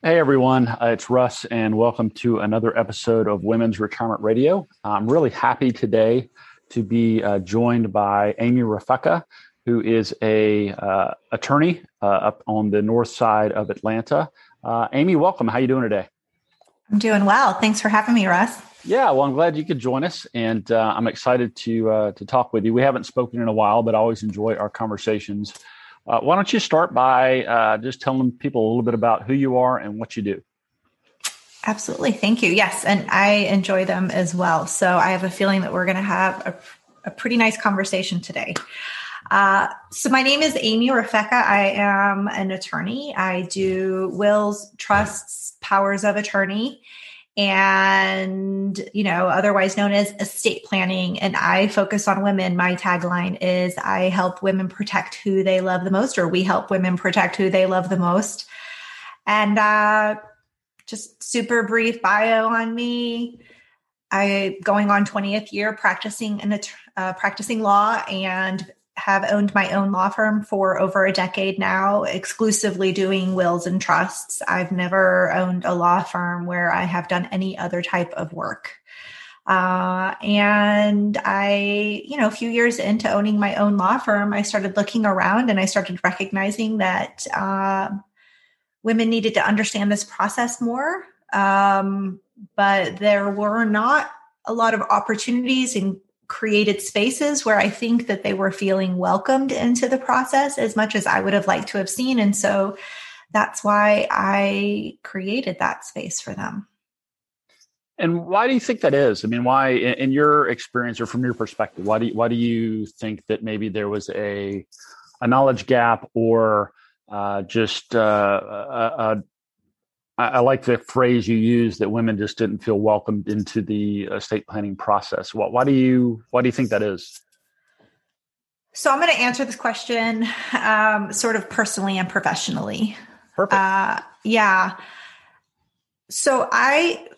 Hey everyone, uh, it's Russ, and welcome to another episode of Women's Retirement Radio. I'm really happy today to be uh, joined by Amy Rafeka, who is a uh, attorney uh, up on the north side of Atlanta. Uh, Amy, welcome. How you doing today? I'm doing well. Thanks for having me, Russ. Yeah, well, I'm glad you could join us, and uh, I'm excited to to talk with you. We haven't spoken in a while, but I always enjoy our conversations. Uh, why don't you start by uh, just telling people a little bit about who you are and what you do? Absolutely. Thank you. Yes. And I enjoy them as well. So I have a feeling that we're going to have a, a, pretty nice conversation today. Uh, so my name is Amy Rafeka. I am an attorney. I do wills, trusts, powers of attorney and you know otherwise known as estate planning. And i focus on women. My tagline is i help women protect who they love the most or we help women protect who they love the most. And uh just super brief bio on me. I going on 20th year practicing in a uh, practicing law and have owned my own law firm for over a decade now, exclusively doing wills and trusts. I've never owned a law firm where I have done any other type of work. Uh, and I, you know, a few years into owning my own law firm, I started looking around and I started recognizing that uh, women needed to understand this process more. Um, but there were not a lot of opportunities in created spaces where I think that they were feeling welcomed into the process as much as I would have liked to have seen. And so that's why I created that space for them. And why do you think that is? I mean, why, in your experience or from your perspective, why do you, why do you think that maybe there was a a knowledge gap or uh, just uh, a, a, I, I like the phrase you use that women just didn't feel welcomed into the estate planning process. Why, why do you why do you think that is? So I'm going to answer this question um, sort of personally and professionally. Perfect. Uh, yeah. So I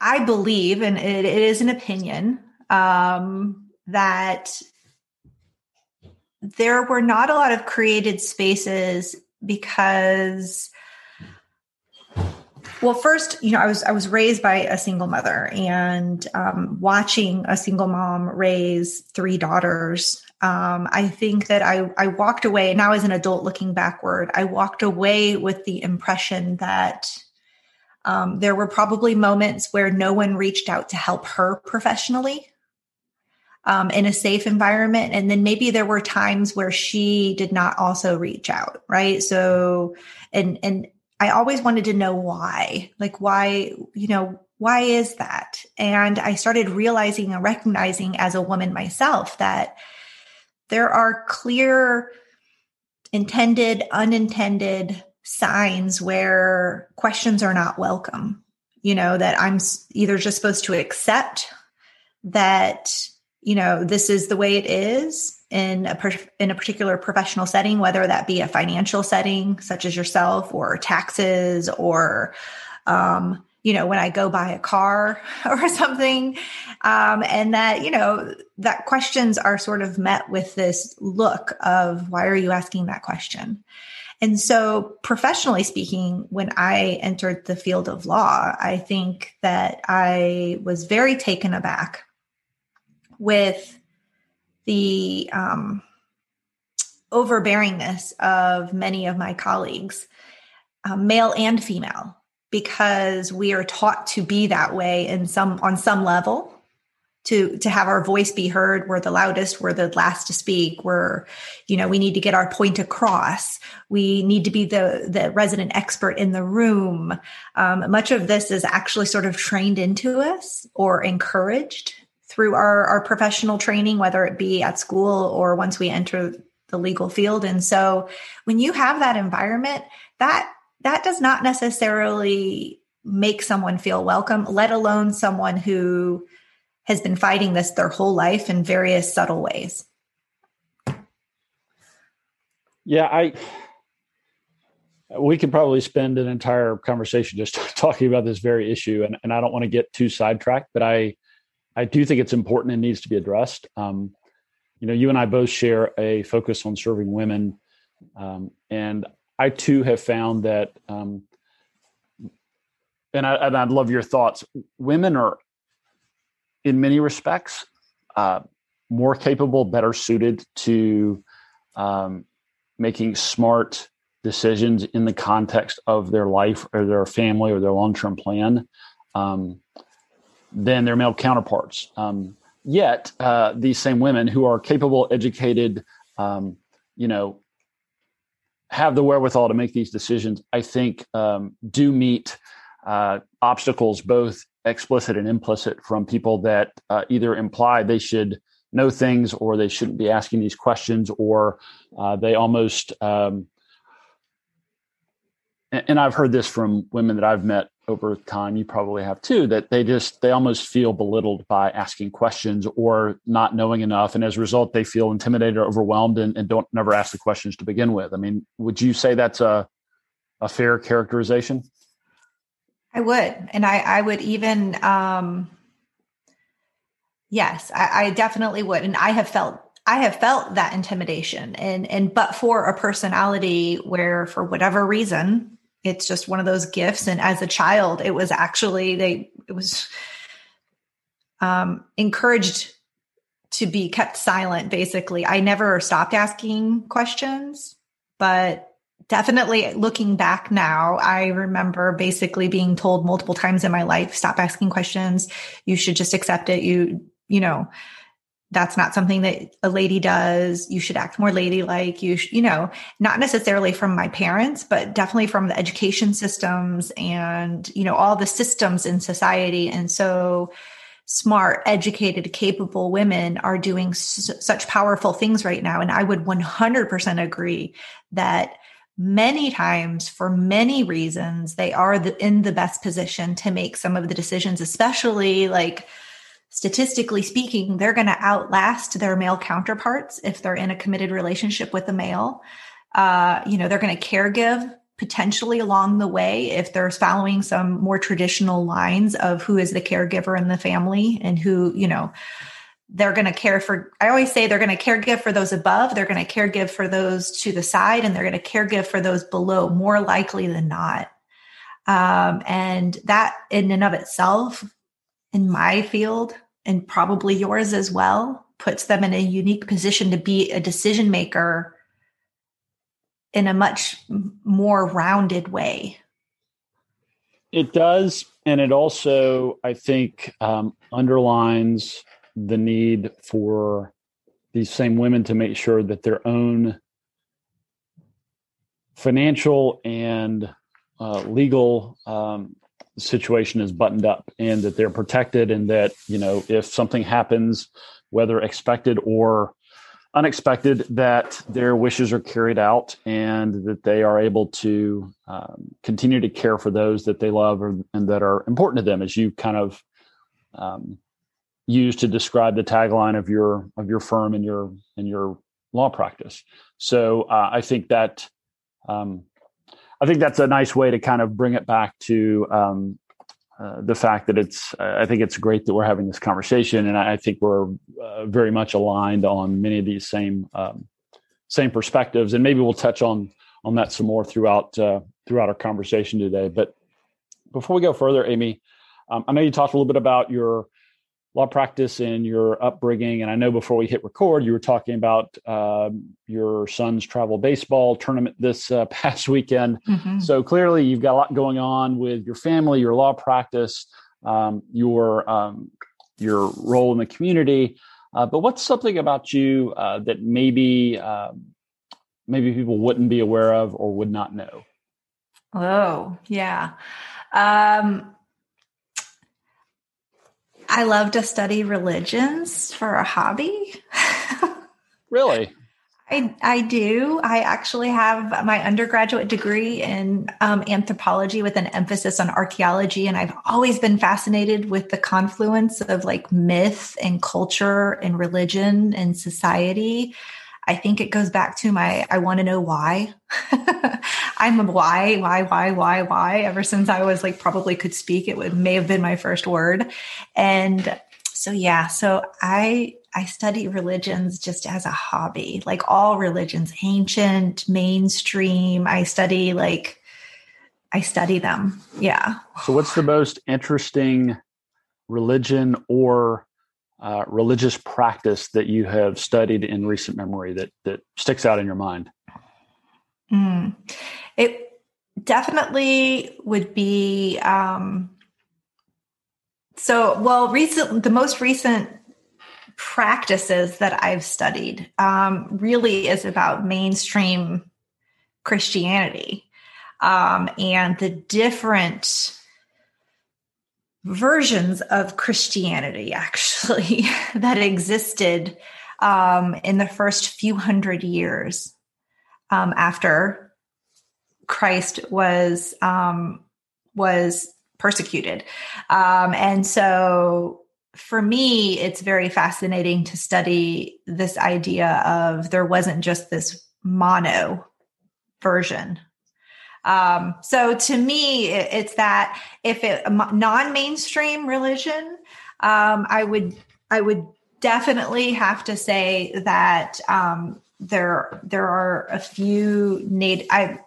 I believe, and it, it is an opinion, um, that there were not a lot of created spaces because well, first, you know, I was I was raised by a single mother, and um, watching a single mom raise three daughters, um, I think that I I walked away. Now, as an adult, looking backward, I walked away with the impression that um, there were probably moments where no one reached out to help her professionally um, in a safe environment. And then maybe there were times where she did not also reach out, right? So, and, and I always wanted to know why, like why, you know, why is that? And I started realizing and recognizing as a woman myself that there are clear intended, unintended signs where questions are not welcome. You know, that I'm either just supposed to accept that, you know, this is the way it is in a in a particular professional setting, whether that be a financial setting such as yourself, or taxes, or um, you know when I go buy a car or something, um, and that you know that questions are sort of met with this look of why are you asking that question. And so, professionally speaking, when I entered the field of law, I think that I was very taken aback with the um, overbearingness of many of my colleagues, uh, male and female, because we are taught to be that way in some on some level to to have our voice be heard. We're the loudest we're the last to speak we're you know we need to get our point across. We need to be the the resident expert in the room. Um, much of this is actually sort of trained into us or encouraged through our, our professional training, whether it be at school or once we enter the legal field. And so when you have that environment, that that does not necessarily make someone feel welcome, let alone someone who has been fighting this their whole life in various subtle ways. Yeah, I we could probably spend an entire conversation just talking about this very issue and, and I don't want to get too sidetracked, but I I do think it's important and needs to be addressed. Um, you know, you and I both share a focus on serving women, um, and I too have found that, um, and, I, and I'd love your thoughts. Women are, in many respects, uh, more capable, better suited to um, making smart decisions in the context of their life or their family or their long term plan um, than their male counterparts. Um, yet, uh, these same women who are capable, educated, um, you know, have the wherewithal to make these decisions, I think, um, do meet uh, obstacles, both explicit and implicit, from people that uh, either imply they should know things or they shouldn't be asking these questions or uh, they almost um, and I've heard this from women that I've met over time. You probably have too. That they just they almost feel belittled by asking questions or not knowing enough, and as a result, they feel intimidated or overwhelmed and, and don't never ask the questions to begin with. I mean, would you say that's a a fair characterization? I would, and I I would even um, yes, I, I definitely would, and I have felt I have felt that intimidation and and but for a personality where for whatever reason it's just one of those gifts. And as a child it was actually they it was um encouraged to be kept silent basically. I never stopped asking questions but definitely looking back now i remember basically being told multiple times in my life stop asking questions. You should just accept it. You you know that's not something that a lady does. You should act more ladylike. You, sh- you know, not necessarily from my parents, but definitely from the education systems and, you know, all the systems in society. And so smart, educated, capable women are doing s- such powerful things right now. And I would 100% agree that many times for many reasons, they are the, in the best position to make some of the decisions, especially like, statistically speaking, they're going to outlast their male counterparts if they're in a committed relationship with a male. Uh, you know, they're going to caregive potentially along the way if they're following some more traditional lines of who is the caregiver in the family and who, you know, they're going to care for i always say they're going to caregive for those above they're going to caregive for those to the side and they're going to caregive for those below more likely than not um, and that in and of itself in my field and probably yours as well puts them in a unique position to be a decision maker in a much more rounded way. It does. And it also, I think, um, underlines the need for these same women to make sure that their own financial and uh, legal um, situation is buttoned up and that they're protected and that you know if something happens whether expected or unexpected that their wishes are carried out and that they are able to um, continue to care for those that they love or, and that are important to them as you kind of um, use to describe the tagline of your of your firm and your and your law practice. So uh, i think that um, I think that's a nice way to kind of bring it back to um, uh, the fact that it's. I think it's great that we're having this conversation, and I think we're uh, very much aligned on many of these same um, same perspectives, and maybe we'll touch on on that some more throughout uh, throughout our conversation today. But before we go further, Amy, um, I know you talked a little bit about your law practice and your upbringing. And I know before we hit record, you were talking about um, your son's travel baseball tournament this uh, past weekend. Mm-hmm. So clearly, you've got a lot going on with your family, your law practice, um, your um, your role in the community. Uh, but what's something about you uh, that maybe um, maybe people wouldn't be aware of or would not know? Oh, yeah. Um, I love to study religions for a hobby. really? I, I do. I actually have my undergraduate degree in um, anthropology with an emphasis on archaeology. And I've always been fascinated with the confluence of like myth and culture and religion and society. I think it goes back to my I want to know why. I'm a why, why, why, why, why. Ever since I was like probably could speak, it would may have been my first word. And so yeah, so I I study religions just as a hobby, like all religions, ancient, mainstream. I study like I study them. Yeah. So what's the most interesting religion or uh, religious practice that you have studied in recent memory that that sticks out in your mind? Mm. It definitely would be um, so well recent the most recent practices that i've studied um, really is about mainstream christianity um, and the different versions of christianity actually that existed um, in the first few hundred years um, after christ was um, was persecuted. Um, and so for me, it's very fascinating to study this idea of there wasn't just this mono version. Um, so to me, it, it's that if it non-mainstream religion, um, I would I would definitely have to say that um, there there are a few native. I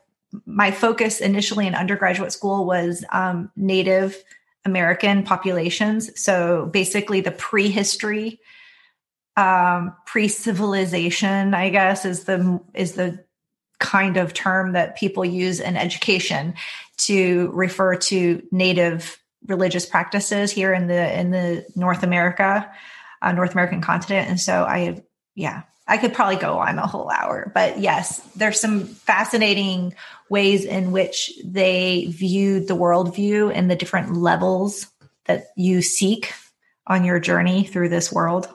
my focus initially in undergraduate school was um, Native American populations. So basically, the prehistory, um, pre-civilization, I guess, is the is the kind of term that people use in education to refer to Native religious practices here in the in the North America, uh, North American continent. And so I, yeah, I could probably go on a whole hour, but yes, there's some fascinating ways in which they viewed the worldview and the different levels that you seek on your journey through this world.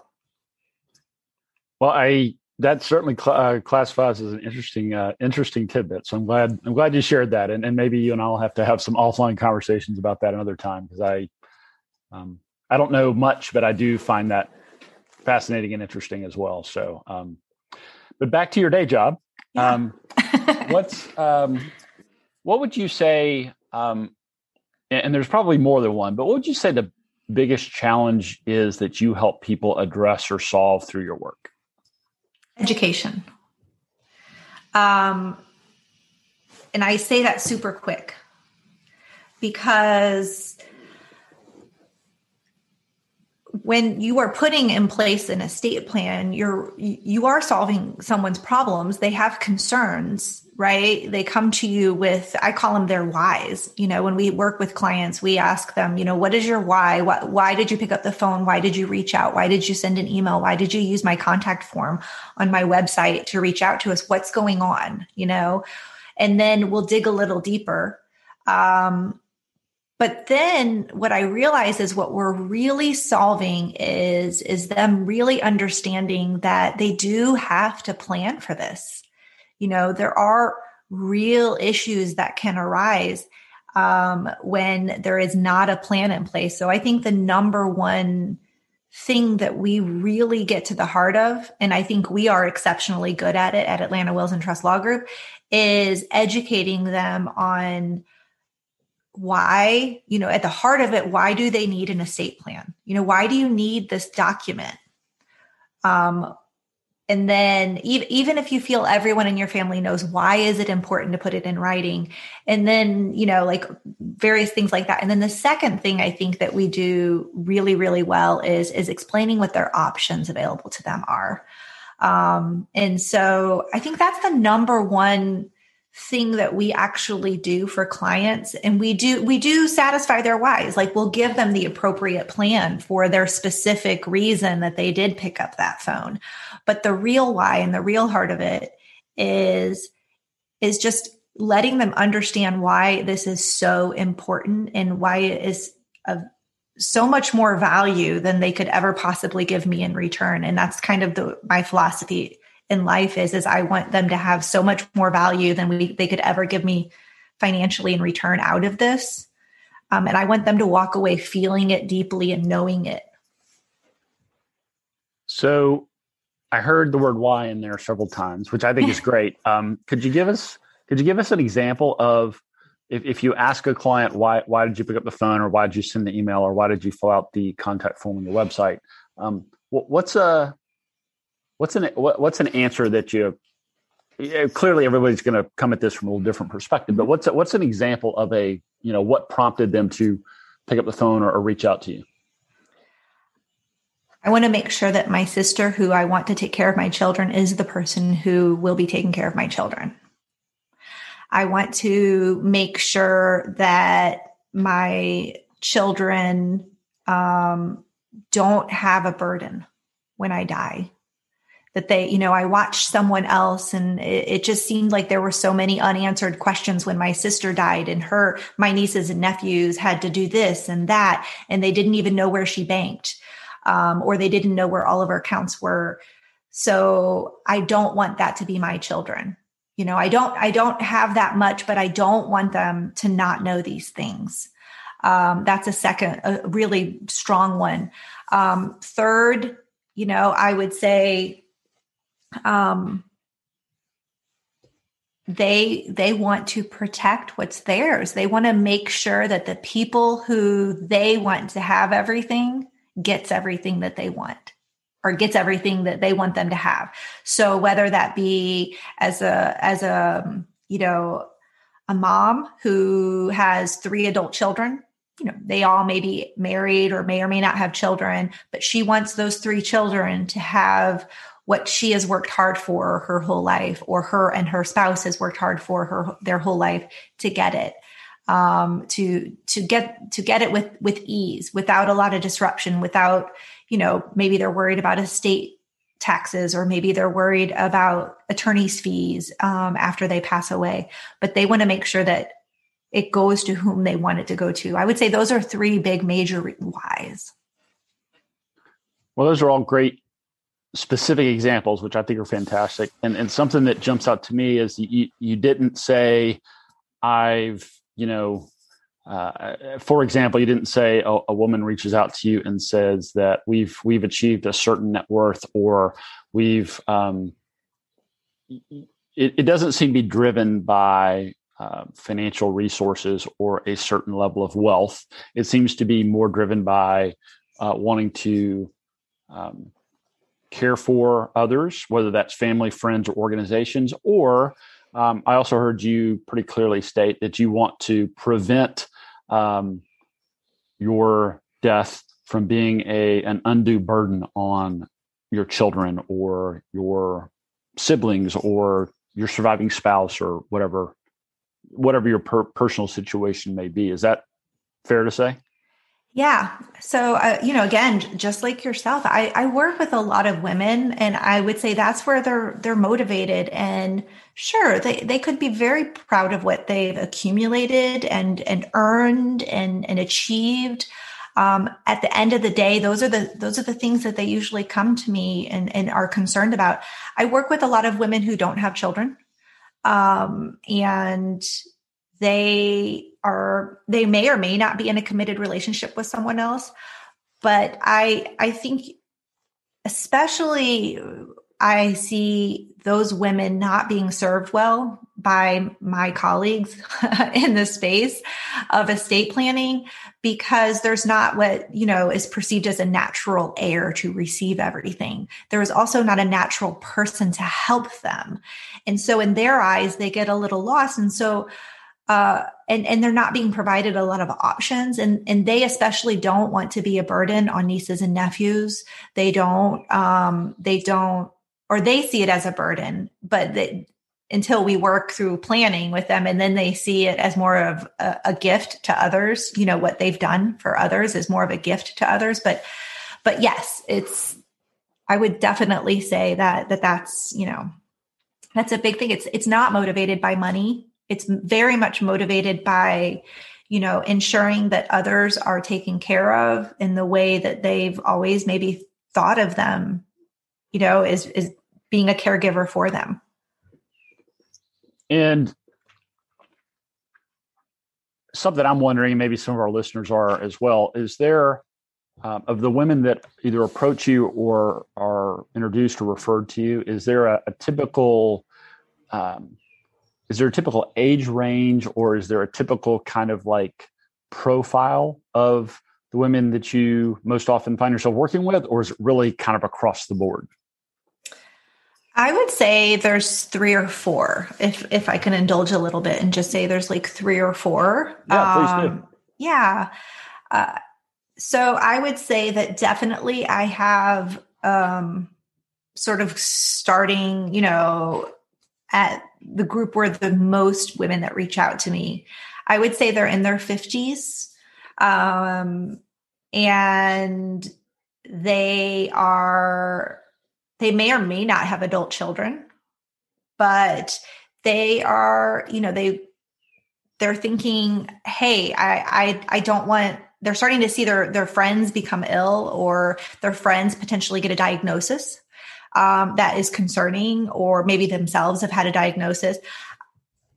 Well, I that certainly cl- uh, classifies as an interesting uh, interesting tidbit. So I'm glad I'm glad you shared that, and, and maybe you and I'll have to have some offline conversations about that another time because I um, I don't know much, but I do find that fascinating and interesting as well. So, um, but back to your day job. Yeah. Um, what's um, what would you say? Um, and, and there's probably more than one, but what would you say the biggest challenge is that you help people address or solve through your work? Education. Um, and I say that super quick because when you are putting in place an estate plan you're you are solving someone's problems. They have concerns right? They come to you with i call them their whys. You know when we work with clients we ask them you know what is your why? Why, why did you pick up the phone? Why did you reach out? Why did you send an email? Why did you use my contact form on my website to reach out to us? What's going on? You know? And then we'll dig a little deeper. Um, but then what I realize is what we're really solving is, is them really understanding that they do have to plan for this. You know, there are real issues that can arise um, when there is not a plan in place. So I think the number one thing that we really get to the heart of, and I think we are exceptionally good at it at Atlanta Wills and Trust Law Group, is educating them on why, you know, at the heart of it, why do they need an estate plan? You know, why do you need this document? Um, and then even, even if you feel everyone in your family knows why is it important to put it in writing and then you know like various things like that and then the second thing i think that we do really really well is is explaining what their options available to them are um, and so i think that's the number one thing that we actually do for clients. And we do we do satisfy their whys. Like we'll give them the appropriate plan for their specific reason that they did pick up that phone. But the real why and the real heart of it is is just letting them understand why this is so important and why it is of so much more value than they could ever possibly give me in return. And that's kind of the my philosophy in life is is I want them to have so much more value than we they could ever give me financially in return out of this. Um, and I want them to walk away feeling it deeply and knowing it. So I heard the word why in there several times, which I think is great. Um, could you give us could you give us an example of if, if you ask a client why why did you pick up the phone or why did you send the email or why did you fill out the contact form on the website? Um, what's a what's an what's an answer that you clearly everybody's going to come at this from a little different perspective but what's a, what's an example of a you know what prompted them to pick up the phone or, or reach out to you I want to make sure that my sister, who I want to take care of my children, is the person who will be taking care of my children. I want to make sure that my children um, don't have a burden when I die. That they, you know, I watched someone else and it, it, just seemed like there were so many unanswered questions when my sister died and her, my nieces and nephews had to do this and that, and they didn't even know where she banked um, or they didn't know where all of her accounts were. So I don't want that to be my children. You know, I don't, I don't have that much, but I don't want them to not know these things. Um, that's a second, a really strong one. Um, third, you know, I would say, um, they they want to protect what's theirs they want to make sure that the people who they want to have everything gets everything that they want or gets everything that they want them to have. So whether that be as a as a you know a mom who has three adult children, you know, they all may be married or may or may not have children, but she wants those three children to have what she has worked hard for her whole life or her and her spouse has worked hard for her their whole life to get it um, to to get to get it with with ease without a lot of disruption without you know maybe they're worried about estate taxes or maybe they're worried about attorney's fees um, after they pass away. But they want to make sure that it goes to whom they want it to go to. I would say those are three big major whys. Well those are all great specific examples which i think are fantastic and, and something that jumps out to me is you, you didn't say i've you know, uh, for example, you didn't say a, a, woman reaches out to you and says that we've we've achieved a certain net worth or we've um, it, it, doesn't seem to be driven by uh, financial resources or a certain level of wealth. It seems to be more driven by uh, wanting to um, care for others, whether that's family, friends, or organizations, or um, I also heard you pretty clearly state that you want to prevent um, your death from being a an undue burden on your children or your siblings or your surviving spouse or whatever whatever your per- personal situation may be. Is that fair to say? Yeah. So, uh, you know, again, just like yourself, I, I work with a lot of women and I would say that's where they're, they're motivated and sure, they, they could be very proud of what they've accumulated and, and earned and, and achieved. Um, at the end of the day, those are the, those are the things that they usually come to me and, and are concerned about. I work with a lot of women who don't have children. Um, and they are they may or may not be in a committed relationship with someone else but i i think especially i see those women not being served well by my colleagues in the space of estate planning because there's not what you know is perceived as a natural heir to receive everything. There is also not a natural person to help them. And so in their eyes they get a little lost. And so uh, and and they're not being provided a lot of options. And and they especially don't want to be a burden on nieces and nephews. They don't um they don't or they see it as a burden but that until we work through planning with them and then they see it as more of a, a gift to others you know what they've done for others is more of a gift to others. But but yes it's i would definitely say that that that's you know that's a big thing. It's it's not motivated by money it's very much motivated by you know ensuring that others are taken care of in the way that they've always maybe thought of them you know is is being a caregiver for them. And something i'm wondering maybe some of our listeners are as well is there um, of the women that either approach you or are introduced or referred to you is there a, a typical um, is there a typical age range or is there a typical kind of like profile of the women that you most often find yourself working with, or is it really kind of across the board? I would say there's three or four. If if I can indulge a little bit and just say there's like three or four. Yeah, please do. Um, yeah. Uh, so I would say that definitely I have um, sort of starting, you know, at the group where the most women that reach out to me. I would say they're in their 50s. Um, and they are, they may or may not have adult children, but they are, you know, they, they're thinking, Hey, I, I, I don't want, they're starting to see their, their friends become ill or their friends potentially get a diagnosis um, that is concerning, or maybe themselves have had a diagnosis.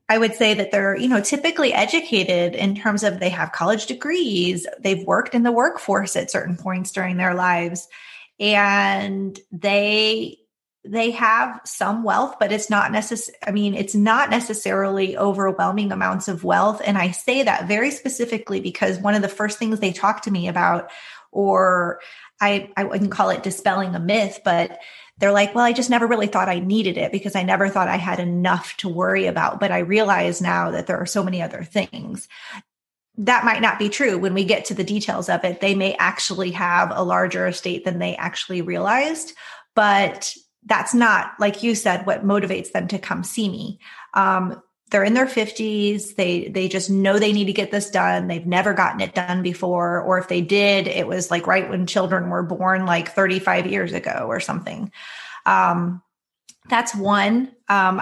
I would say that they're, you know, typically educated in terms of they have college degrees, they've worked in the workforce at certain points during their lives, and they they have some wealth but it's not necessary i mean it's not necessarily overwhelming amounts of wealth and i say that very specifically because one of the first things they talk to me about or i i wouldn't call it dispelling a myth but they're like, well, I just never really thought I needed it because I never thought I had enough to worry about. But I realize now that there are so many other things. That might not be true when we get to the details of it. They may actually have a larger estate than they actually realized. But that's not, like you said, what motivates them to come see me. Um, they're in their 50s they they just know they need to get this done. They've never gotten it done before. Or if they did it was like right when children were born like 35 years ago or something. Um, that's one. Um,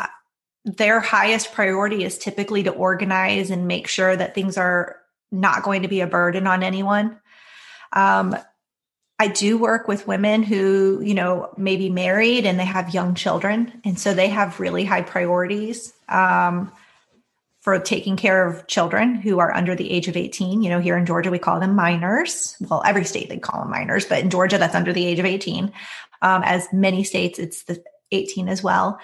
their highest priority is typically to organize and make sure that things are not going to be a burden on anyone. Um, I do work with women who, you know, may be married and they have young children. And so they have really high priorities um, for taking care of children who are under the age of 18. You know, here in Georgia, we call them minors. Well, every state they call them minors, but in Georgia, that's under the age of 18. Um, as many states, it's the 18 as well.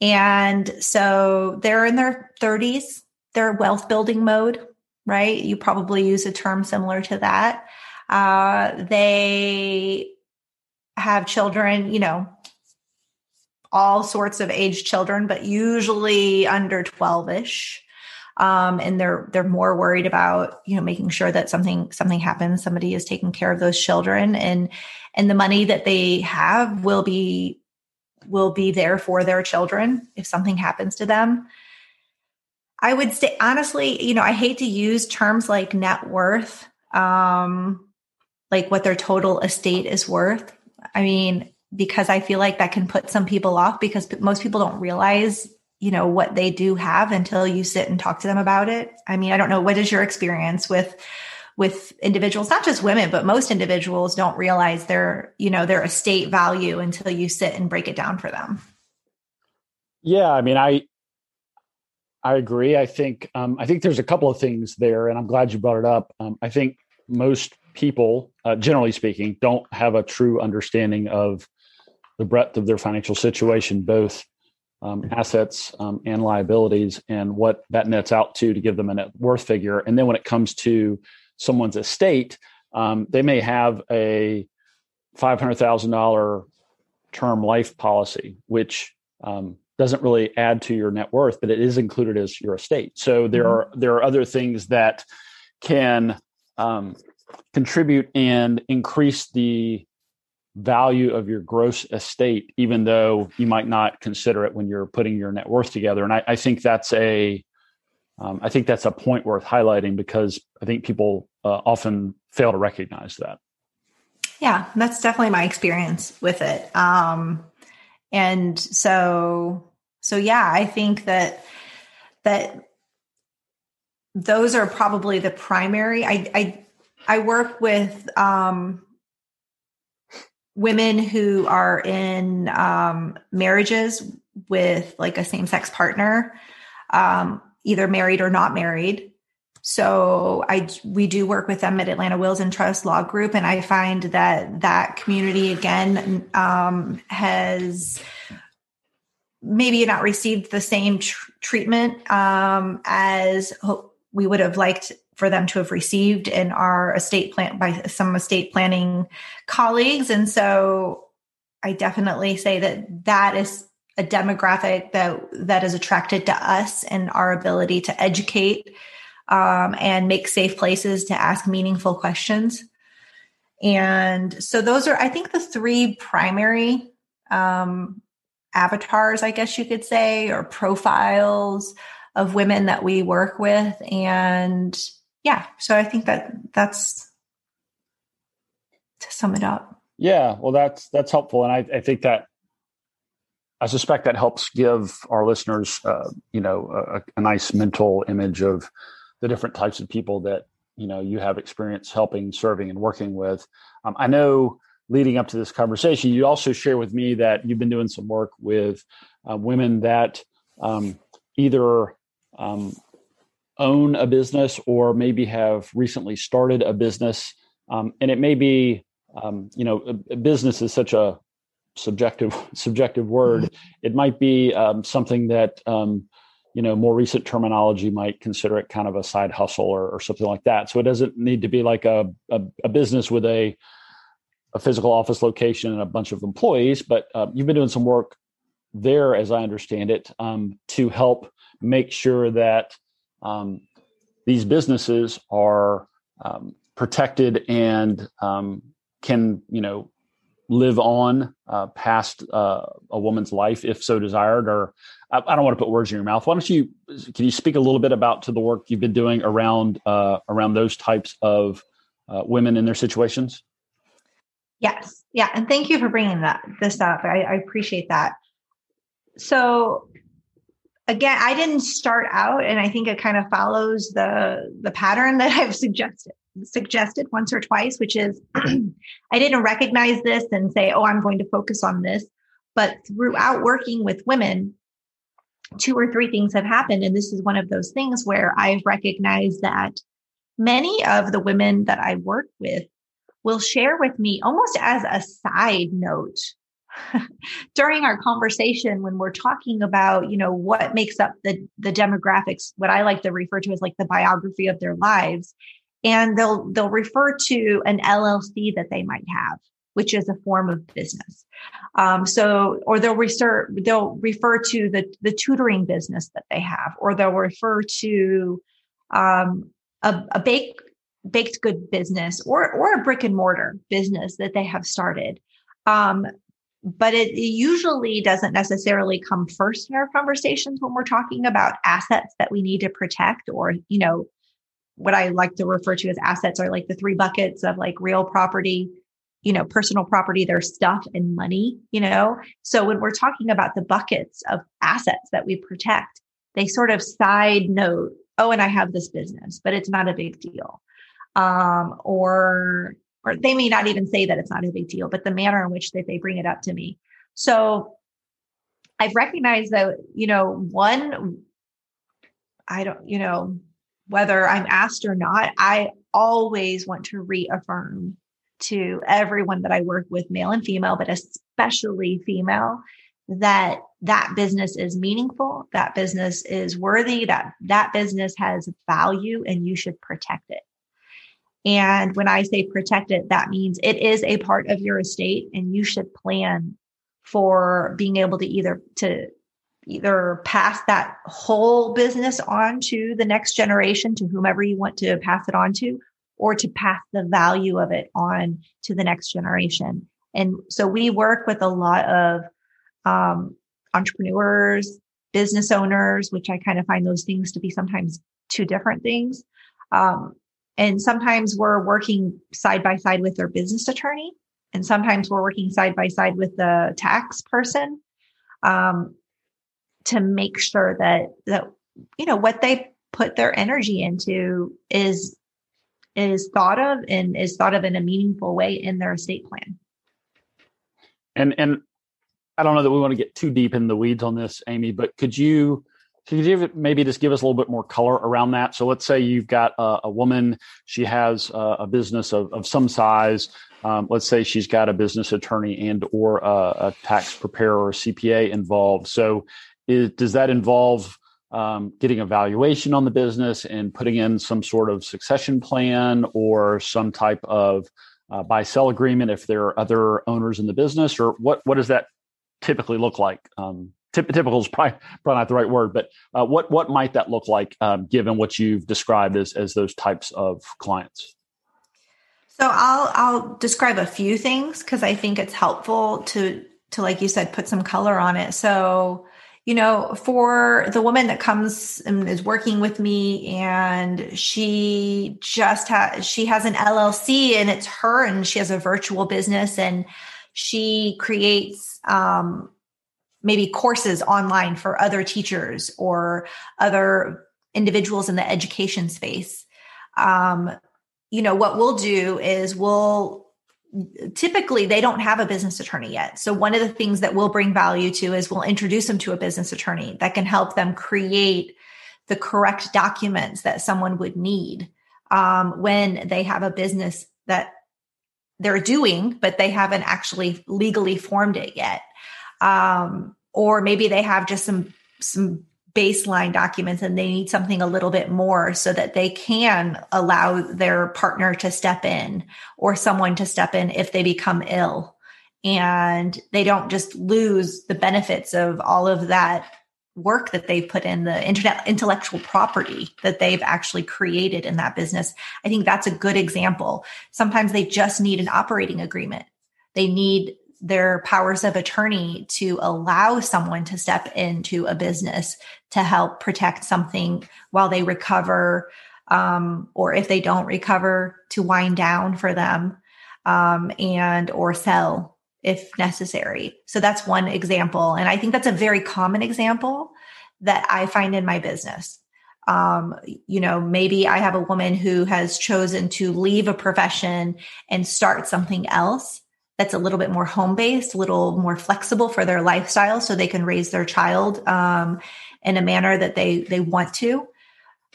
And so they're in their 30s, they're wealth building mode, right? You probably use a term similar to that. Uh, they have children, you know, all sorts of age children, but usually under 12 ish. Um, and they're they're more worried about you know making sure that something something happens somebody is taking care of those children and and the money that they have will be will be there for their children if something happens to them i would say honestly you know i hate to use terms like net worth um like what their total estate is worth. I mean, because I feel like that can put some people off because most people don't realize, you know, what they do have until you sit and talk to them about it. I mean, I don't know what is your experience with with individuals, not just women, but most individuals don't realize their, you know, their estate value until you sit and break it down for them. Yeah, I mean, I I agree. I think um, I think there's a couple of things there, and I'm glad you brought it up. Um, I think most people, uh, generally speaking, don't have a true understanding of the breadth of their financial situation, both um, assets um, and liabilities, and what that nets out to to give them a net worth figure. And then when it comes to someone's estate, um, they may have a five hundred thousand dollar term life policy, which um, doesn't really add to your net worth, but it is included as your estate. So there mm-hmm. are there are other things that can um, contribute and increase the value of your gross estate, even though you might not consider it when you're putting your net worth together. And I, I think that's a, um, I think that's a point worth highlighting because I think people uh, often fail to recognize that. Yeah, that's definitely my experience with it. Um, and so, so yeah, I think that that those are probably the primary. I, I I work with um, women who are in um, marriages with like a same sex partner, um, either married or not married. So I we do work with them at Atlanta Wills and Trust Law Group, and I find that that community again um, has maybe not received the same tr- treatment um, as we would have liked for them to have received in our estate plan by some estate planning colleagues. And so I definitely say that that is a demographic that that is attracted to us and our ability to educate um, and make safe places to ask meaningful questions. And so those are, I think, the three primary um, avatars, I guess you could say, or profiles of women that we work with. And yeah, so I think that that's to sum it up. Yeah, well, that's that's helpful, and I, I think that I suspect that helps give our listeners, uh, you know, a, a, nice mental image of the different types of people that you know you have experience helping, serving, and working with. Um, I know leading up to this conversation, you also share with me that you've been doing some work with uh, women that um, either um, own a business or maybe have recently started a business. Um, and it may be, um, you know, business is such a subjective subjective word. Mm-hmm. It might be um, something that um, you know more recent terminology might consider it kind of a side hustle or, or something like that. So it doesn't need to be like a, a, a business with a a physical office location and a bunch of employees. But uh, you've been doing some work there, as I understand it, um, to help make sure that um, these businesses are um, protected and um, can, you know, live on uh, past uh, a woman's life if so desired. Or I, I, don't want to put words in your mouth. Why don't you? Can you speak a little bit about to the work you've been doing around uh, around those types of uh, women in their situations? Yes, yeah, and thank you for bringing that this up. I, I appreciate that. So again, I didn't start out, and I think it kind of follows the the pattern that I've suggested suggested once or twice, which is I didn't recognize this and say, "Oh, I'm going to focus on this." But throughout working with women, two or three things have happened, and this is one of those things where I've recognized that many of the women that I work with will share with me almost as a side note during our conversation when we're talking about you know what makes up the the demographics what i like to refer to as like the biography of their lives and they'll they'll refer to an llc that they might have which is a form of business. Um, so or they'll refer they'll refer to the the tutoring business that they have or they'll refer to um, a, a bake baked good business or or a brick and mortar business that they have started. Um, but it, usually doesn't necessarily come first in our conversations when we're talking about assets that we need to protect or you know what i like to refer to as assets are like the three buckets of like real property you know personal property their stuff and money you know? So when we're talking about the buckets of assets that we protect they sort of side note oh and i have this business but it's not a big deal. Um, or or they may not even say that it's not a big deal, but the manner in which that they bring it up to me. So I've recognized that, you know, one, I don't, you know, whether I'm asked or not, I always want to reaffirm to everyone that I work with, male and female, but especially female, that that business is meaningful, that business is worthy, that that business has value and you should protect it. And when I say protect it, that means it is a part of your estate and you should plan for being able to either to either pass that whole business on to the next generation to whomever you want to pass it on to or to pass the value of it on to the next generation. And so we work with a lot of um, entrepreneurs, business owners, which I kind of find those things to be sometimes two different things. Um, and sometimes we're working side by side with their business attorney, and sometimes we're working side by side with the tax person um, to make sure that that you know what they put their energy into is is thought of and is thought of in a meaningful way in their estate plan. And and I don't know that we want to get too deep in the weeds on this, Amy, but could you could you maybe just give us a little bit more color around that? So let's say you've got a, a woman, she has a, a business of, of some size. Um, let's say she's got a business attorney and or a, a tax preparer or CPA involved. So is, does that involve um, getting a valuation on the business and putting in some sort of succession plan or some type of uh, buy sell agreement if there are other owners in the business, or what what does that typically look like? Um, typical is probably, probably not the right word, but uh, what what might that look like um, given what you've described as as those types of clients? So I'll I'll describe a few things because I think it's helpful to to like you said put some color on it. So you know, for the woman that comes and is working with me and she just has, she has an LLC and it's her and she has a virtual business and she creates, um, maybe courses online for other teachers or other individuals in the education space. Um, you know, what we'll do is we'll typically they don't have a business attorney yet. So one of the things that we'll bring value to is we'll introduce them to a business attorney that can help them create the correct documents that someone would need um, when they have a business that they're doing, but they haven't actually legally formed it yet. Um, or maybe they have just some some baseline documents and they need something a little bit more so that they can allow their partner to step in or someone to step in if they become ill. And they don't just lose the benefits of all of that work that they've put in the internet intellectual property that they've actually created in that business. I think that's a good example. Sometimes they just need an operating agreement. They need their powers of attorney to allow someone to step into a business to help protect something while they recover um, or if they don't recover to wind down for them um, and or sell if necessary. So that's one example and i think that's a very common example that i find in my business. Um, you know maybe i have a woman who has chosen to leave a profession and start something else that's a little bit more home based, a little more flexible for their lifestyle, so they can raise their child um, in a manner that they they want to.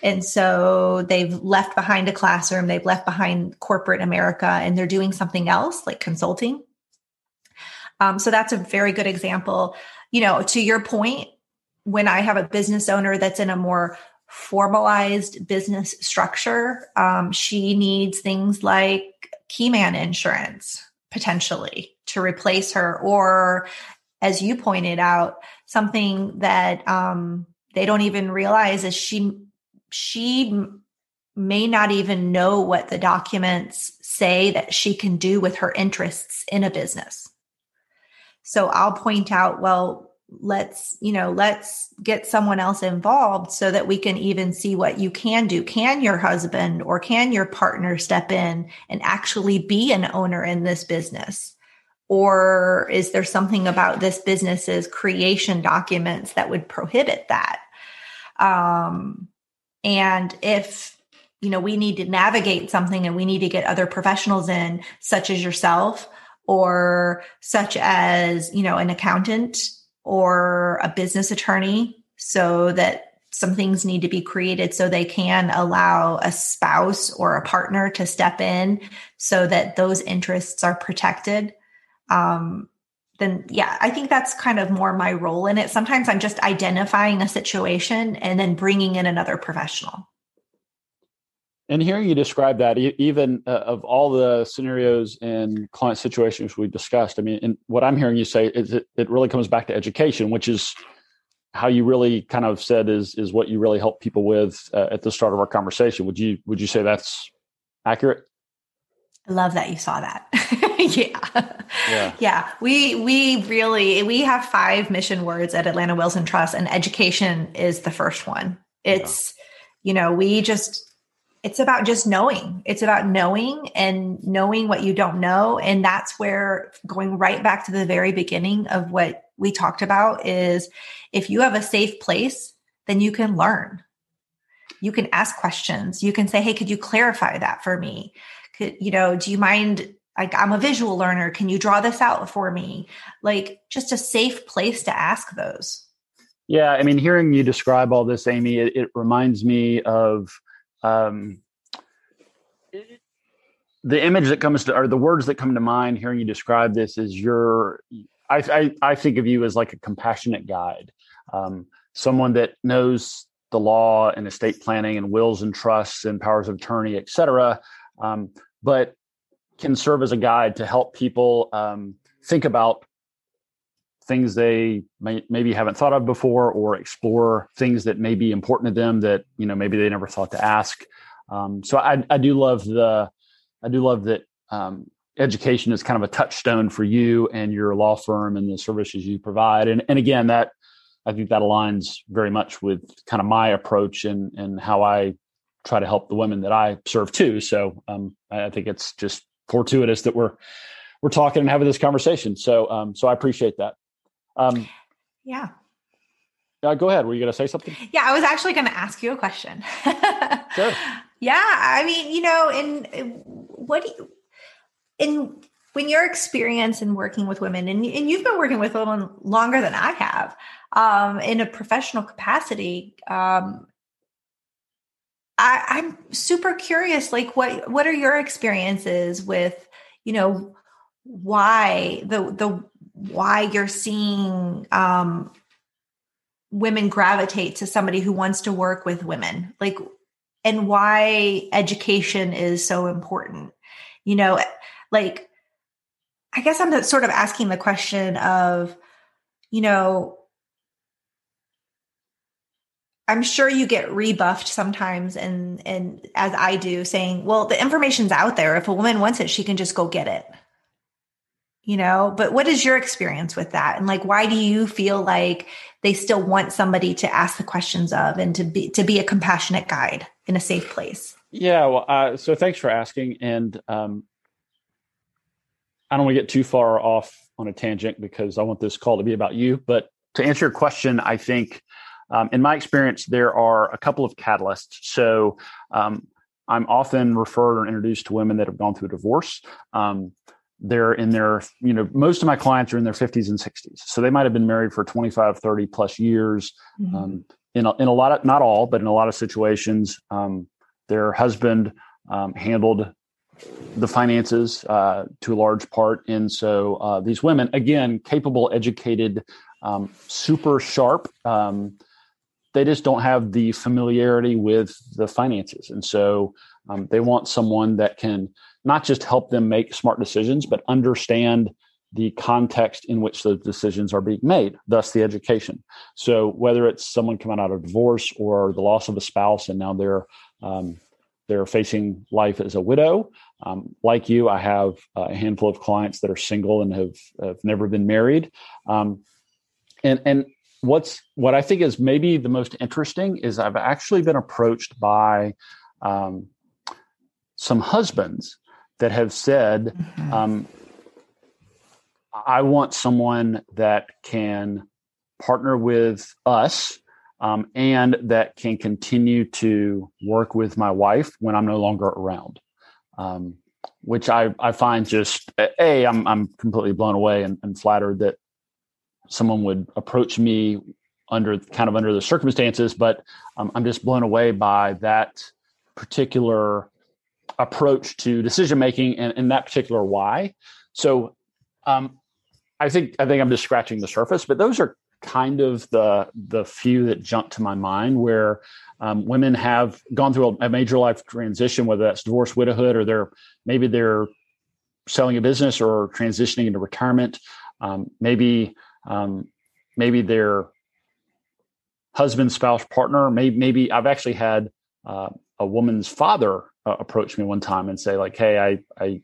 And so they've left behind a classroom, they've left behind corporate America, and they're doing something else like consulting. Um, so that's a very good example. You know, to your point, when I have a business owner that's in a more formalized business structure, um, she needs things like keyman insurance potentially to replace her or as you pointed out something that um, they don't even realize is she she may not even know what the documents say that she can do with her interests in a business. So i'll point out well let's you know let's get someone else involved so that we can even see what you can do. Can your husband or can your partner step in and actually be an owner in this business? Or is there something about this business's creation documents that would prohibit that? Um and if you know we need to navigate something and we need to get other professionals in such as yourself or such as you know an accountant or a business attorney so that some things need to be created so they can allow a spouse or a partner to step in so that those interests are protected. Um, then yeah i think that's kind of more my role in it. Sometimes i'm just identifying a situation and then bringing in another professional and hearing you describe that, even uh, of all the scenarios and client situations we've discussed, I mean, and what I'm hearing you say is it, it really comes back to education, which is how you really kind of said is is what you really help people with uh, at the start of our conversation. Would you would you say that's accurate? I love that you saw that. yeah. yeah. Yeah. We we really we have five mission words at Atlanta Wills and Trust and education is the first one. It's yeah. you know, we just it's about just knowing. It's about knowing and knowing what you don't know. And that's where going right back to the very beginning of what we talked about is if you have a safe place, then you can learn. You can ask questions. You can say, Hey, could you clarify that for me? Could, you know, do you mind? Like, I'm a visual learner. Can you draw this out for me? Like, just a safe place to ask those. Yeah. I mean, hearing you describe all this, Amy, it, it reminds me of um, the image that comes to or the words that come to mind hearing you describe this is your I, I, I think of you as like a compassionate guide, um, someone that knows the law and estate planning and wills and trusts and powers of attorney, et cetera, um, but can serve as a guide to help people um, think about things they may, maybe haven't thought of before or explore things that may be important to them that you know maybe they never thought to ask. Um, so I, I do love the i do love that um, education is kind of a touchstone for you and your law firm and the services you provide. And, and again that i think that aligns very much with kind of my approach and and how i try to help the women that i serve too. So um, i think it's just fortuitous that we're we're talking and having this conversation. So um, so i appreciate that um, yeah. Uh, go ahead. Were you going to say something? Yeah, I was actually going to ask you a question. sure. Yeah, I mean, you know, in what do you, in when your experience in working with women, and, and you've been working with women longer than I have, um, in a professional capacity, um, I, I'm super curious. Like, what what are your experiences with, you know, why the the why you're seeing um, women gravitate to somebody who wants to work with women like and why education is so important. You know like i guess i'm sort of asking the question of you know i'm sure you get rebuffed sometimes and and as i do saying well the information's out there. If a woman wants it she can just go get it you know but what is your experience with that? And like why do you feel like they still want somebody to ask the questions of and to be to be a compassionate guide in a safe place? Yeah well uh, so thanks for asking. And um, i don't want to get too far off on a tangent because i want this call to be about you. But to answer your question i think um, in my experience there are a couple of catalysts. So um, i'm often referred or introduced to women that have gone through a divorce. Um, they're in their you know most of my clients are in their 50s and 60s so they might have been married for 25 30 plus years. Mm-hmm. um, in, a, in a lot of not all but in a lot of situations um, their husband um, handled the finances uh, to a large part. And so uh, these women again capable educated um, super sharp um, they just don't have the familiarity with the finances. And so um, they want someone that can not just help them make smart decisions, but understand the context in which those decisions are being made, thus the education. So whether it's someone coming out of divorce or the loss of a spouse, and now they're um, they're facing life as a widow. Um, like you, I have a handful of clients that are single and have, have never been married. Um, and and what's what I think is maybe the most interesting is I've actually been approached by um, some husbands that have said, mm-hmm. um, I want someone that can partner with us um, and that can continue to work with my wife when I'm no longer around. Um, which I, I find just a I'm I'm completely blown away and, and flattered that someone would approach me under kind of under the circumstances, but um, I'm just blown away by that particular approach to decision making and, and that particular why. So um, I think I think I'm just scratching the surface, but those are kind of the the few that jump to my mind where um, women have gone through a, a, major life transition, whether that's divorce, widowhood, or they're maybe they're selling a business or transitioning into retirement. Um, maybe um, maybe their husband, spouse, partner. Maybe maybe I've actually had uh, a woman's father uh, approach me one time and say like, "Hey, I I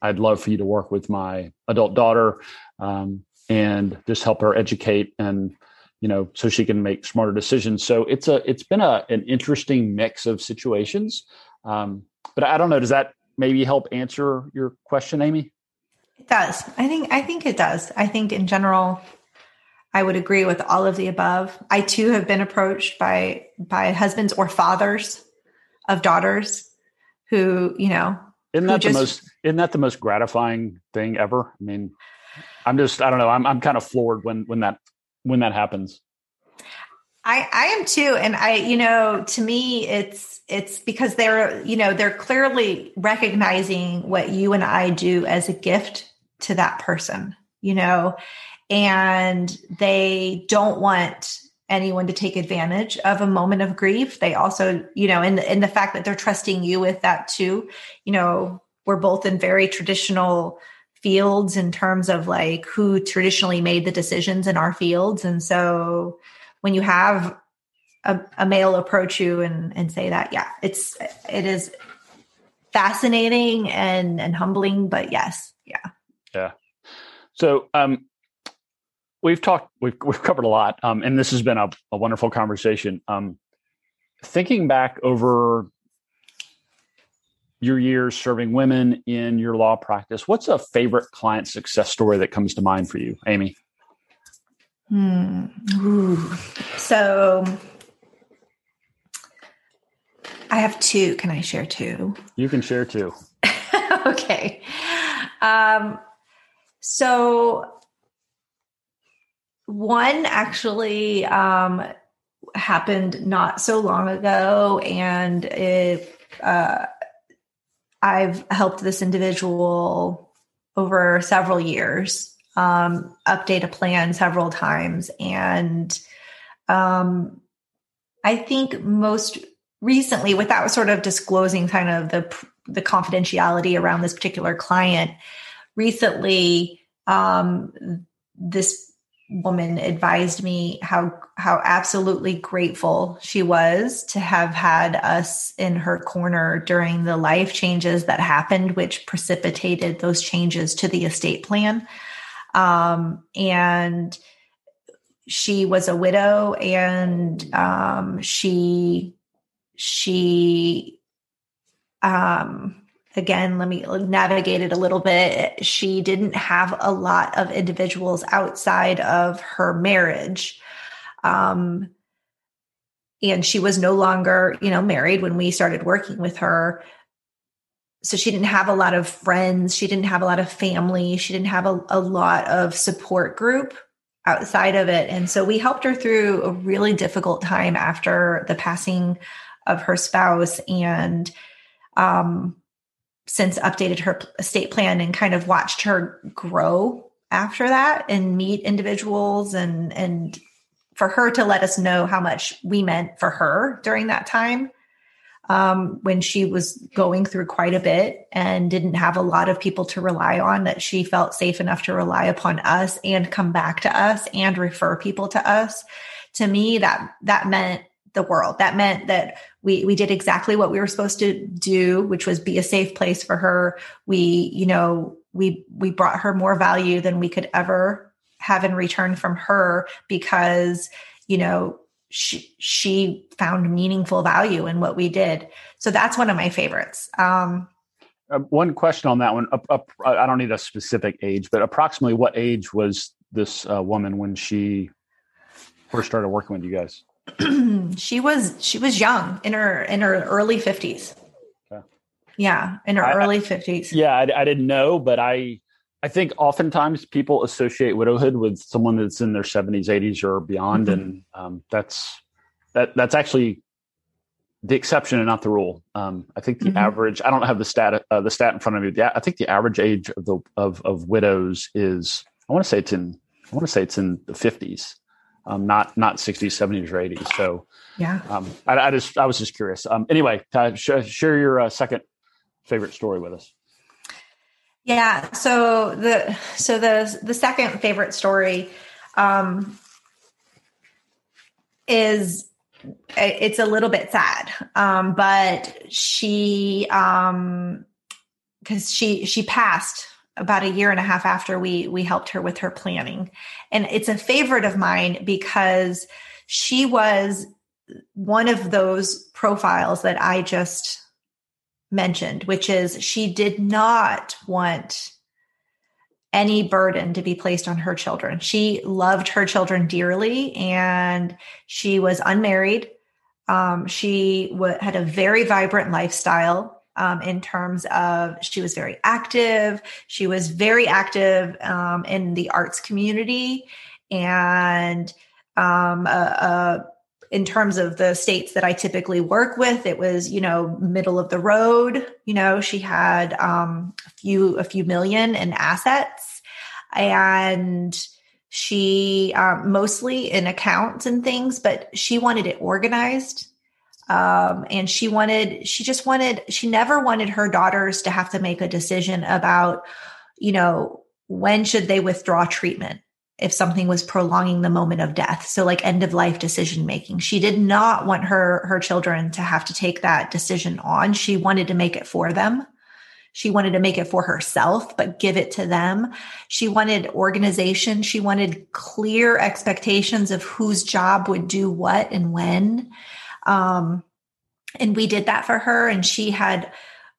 I'd love for you to work with my adult daughter um, and just help her educate and you know so she can make smarter decisions." So it's a it's been a an interesting mix of situations. Um, but I don't know. Does that maybe help answer your question, Amy? It does. I think I think it does. I think in general, I would agree with all of the above. I too have been approached by by husbands or fathers of daughters who, you know, isn't that just, the most isn't that the most gratifying thing ever? I mean, I'm just I don't know, I'm I'm kind of floored when when that when that happens. I, I am too. And I, you know, to me, it's, it's because they're, you know, they're clearly recognizing what you and I do as a gift to that person, you know, and they don't want anyone to take advantage of a moment of grief. They also, you know, in in the fact that they're trusting you with that too. You know, we're both in very traditional fields in terms of like who traditionally made the decisions in our fields. And so when you have a, a male approach you and, and say that, yeah, it's, it is fascinating and, and humbling, but yes. Yeah. Yeah. So, um, we've talked, we've, we've covered a lot. Um, and this has been a, a wonderful conversation. Um, thinking back over your years serving women in your law practice, what's a favorite client success story that comes to mind for you, Amy? Hmm. So I have two. Can I share two? You can share two. okay. Um, so one actually um, happened not so long ago, and uh, I've helped this individual over several years um, update a plan several times. And um, I think most recently, without sort of disclosing kind of the, the confidentiality around this particular client, recently, um, this woman advised me how how absolutely grateful she was to have had us in her corner during the life changes that happened which precipitated those changes to the estate plan. Um, and she was a widow and um, she she um again, let me navigate it a little bit. She didn't have a lot of individuals outside of her marriage. Um, and she was no longer, you know, married when we started working with her. So she didn't have a lot of friends. She didn't have a lot of family. She didn't have a, a lot of support group outside of it. And so we helped her through a really difficult time after the passing of her spouse. And um, since updated her estate plan and kind of watched her grow after that and meet individuals and and for her to let us know how much we meant for her during that time um, when she was going through quite a bit and didn't have a lot of people to rely on that she felt safe enough to rely upon us and come back to us and refer people to us to me that that meant the world. That meant that we we did exactly what we were supposed to do, which was be a safe place for her. We, you know, we we brought her more value than we could ever have in return from her because, you know, she she found meaningful value in what we did. So that's one of my favorites. Um, uh, one question on that one. I don't need a specific age, but approximately what age was this uh, woman when she first started working with you guys? she was she was young in her in her early 50s okay. yeah in her I, early 50s yeah I, I, didn't know but i i think oftentimes people associate widowhood with someone that's in their 70s 80s or beyond mm-hmm. and um, that's that that's actually the exception and not the rule um, i think the mm-hmm. average i don't have the stat uh, the stat in front of me but yeah i think the average age of the of, of widows is i want to say it's in i want to say it's in the 50s um, not not 60s, 70s, or 80s. So yeah, um, I, I, just I was just curious. Um, anyway, uh, sh- share your uh, second favorite story with us. Yeah. So the so the the second favorite story um, is it's a little bit sad, um, but she um because she she passed about a year and a half after we we helped her with her planning. And it's a favorite of mine because she was one of those profiles that i just mentioned which is she did not want any burden to be placed on her children. She loved her children dearly and she was unmarried. Um, she w- had a very vibrant lifestyle um, in terms of she was very active. She was very active um, in the arts community and um, uh, uh, in terms of the states that I typically work with, it was you know middle of the road. You know, she had um, a few a few million in assets, and She um, mostly in accounts and things, but she wanted it organized. Um, and she wanted, she just wanted, she never wanted her daughters to have to make a decision about, you know, when should they withdraw treatment if something was prolonging the moment of death so like end of life decision making she did not want her her children to have to take that decision on she wanted to make it for them she wanted to make it for herself, but give it to them. She wanted organization. She wanted clear expectations of whose job would do what and when. Um, and we did that for her. And she had,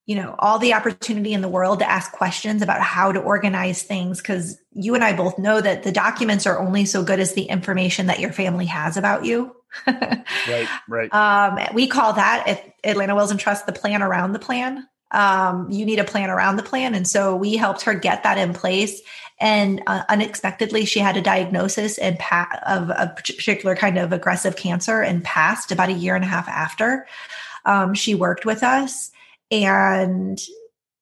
you know, all the opportunity in the world to ask questions about how to organize things. Cause you and I both know that the documents are only so good as the information that your family has about you. right, right. Um, we call that at Atlanta Wills and Trust the plan around the plan um, you need a plan around the plan. And so we helped her get that in place. And uh, unexpectedly, she had a diagnosis and pa- of a particular kind of aggressive cancer and passed about a year and a half after. Um, she worked with us and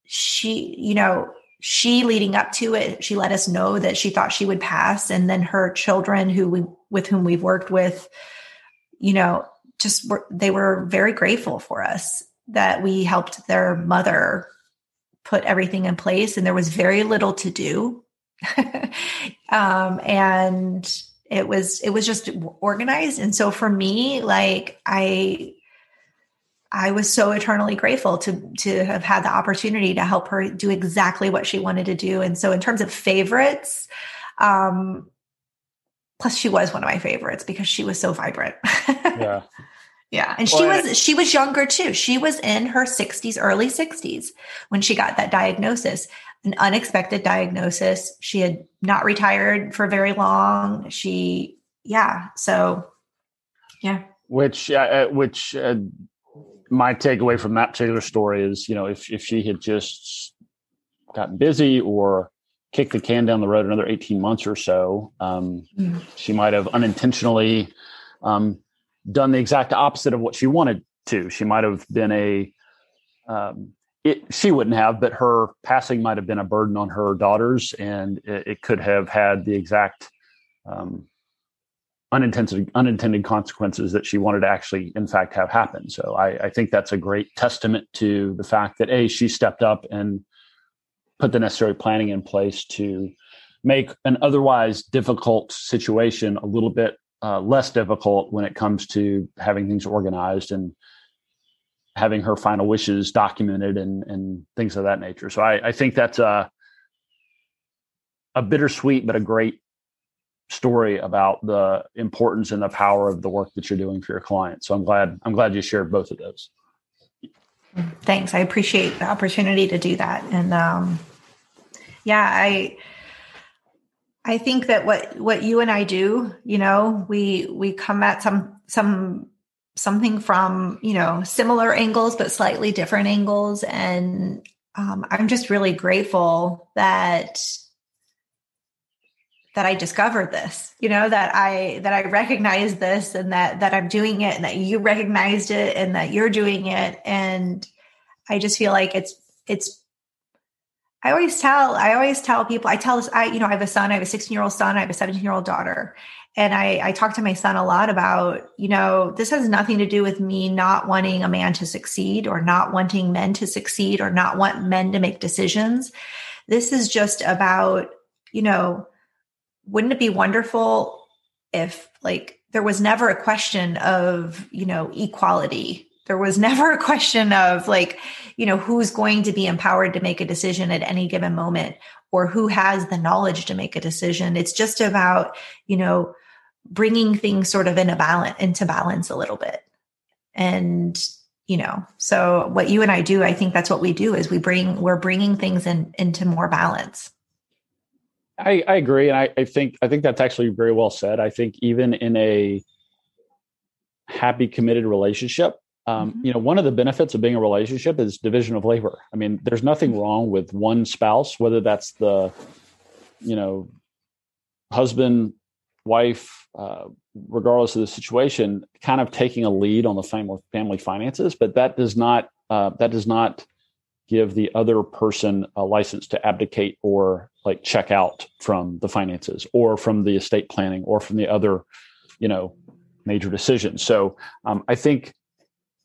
she, you know, she leading up to it, she let us know that she thought she would pass. And then her children who we, with whom we've worked with, you know, just were, they were very grateful for us that we helped their mother put everything in place and there was very little to do um, and it was it was just organized and so for me like i i was so eternally grateful to to have had the opportunity to help her do exactly what she wanted to do and so in terms of favorites um plus she was one of my favorites because she was so vibrant yeah yeah. And she was she was younger too. She was in her 60s, early 60s when she got that diagnosis. An unexpected diagnosis. She had not retired for very long. She yeah, so yeah. Which uh, which uh, my takeaway from that particular story is, you know, if if she had just gotten busy or kicked the can down the road another 18 months or so, um, mm. she might have unintentionally um, done the exact opposite of what she wanted to. She might have been a, um, it, she wouldn't have, but her passing might have been a burden on her daughters, and it, it could have had the exact um, unintended unintended consequences that she wanted to actually, in fact, have happen. So I, I think that's a great testament to the fact that a she stepped up and put the necessary planning in place to make an otherwise difficult situation a little bit uh, less difficult when it comes to having things organized and having her final wishes documented and and things of that nature. So I, I think that's a a bittersweet but a great story about the importance and the power of the work that you're doing for your clients. So I'm glad I'm glad you shared both of those. Thanks. I appreciate the opportunity to do that. And um, yeah, I I think that what what you and I do, you know, we we come at some some something from you know similar angles but slightly different angles, and um, I'm just really grateful that that I discovered this, you know, that I that I recognize this and that that I'm doing it and that you recognized it and that you're doing it and I just feel like it's it's I always tell, I always tell people, I tell this, I, you know, I have a son, I have a 16 year old son, I have a 17 year old daughter. And I, I talk to my son a lot about, you know, this has nothing to do with me not wanting a man to succeed or not wanting men to succeed or not want men to make decisions. This is just about, you know, wouldn't it be wonderful if like there was never a question of, you know, equality there was never a question of like, you know, who's going to be empowered to make a decision at any given moment or who has the knowledge to make a decision. It's just about, you know, bringing things sort of in a balance into balance a little bit. And, you know, so what you and I do, I think that's what we do is we bring, we're bringing things in into more balance. I, I agree. And I, I think, I think that's actually very well said. I think even in a happy, committed relationship, um, mm-hmm. you know one of the benefits of being a relationship is division of labor i mean there's nothing mm-hmm. wrong with one spouse whether that's the you know husband wife uh, regardless of the situation kind of taking a lead on the family family finances but that does not uh, that does not give the other person a license to abdicate or like check out from the finances or from the estate planning or from the other you know major decisions. So um, i think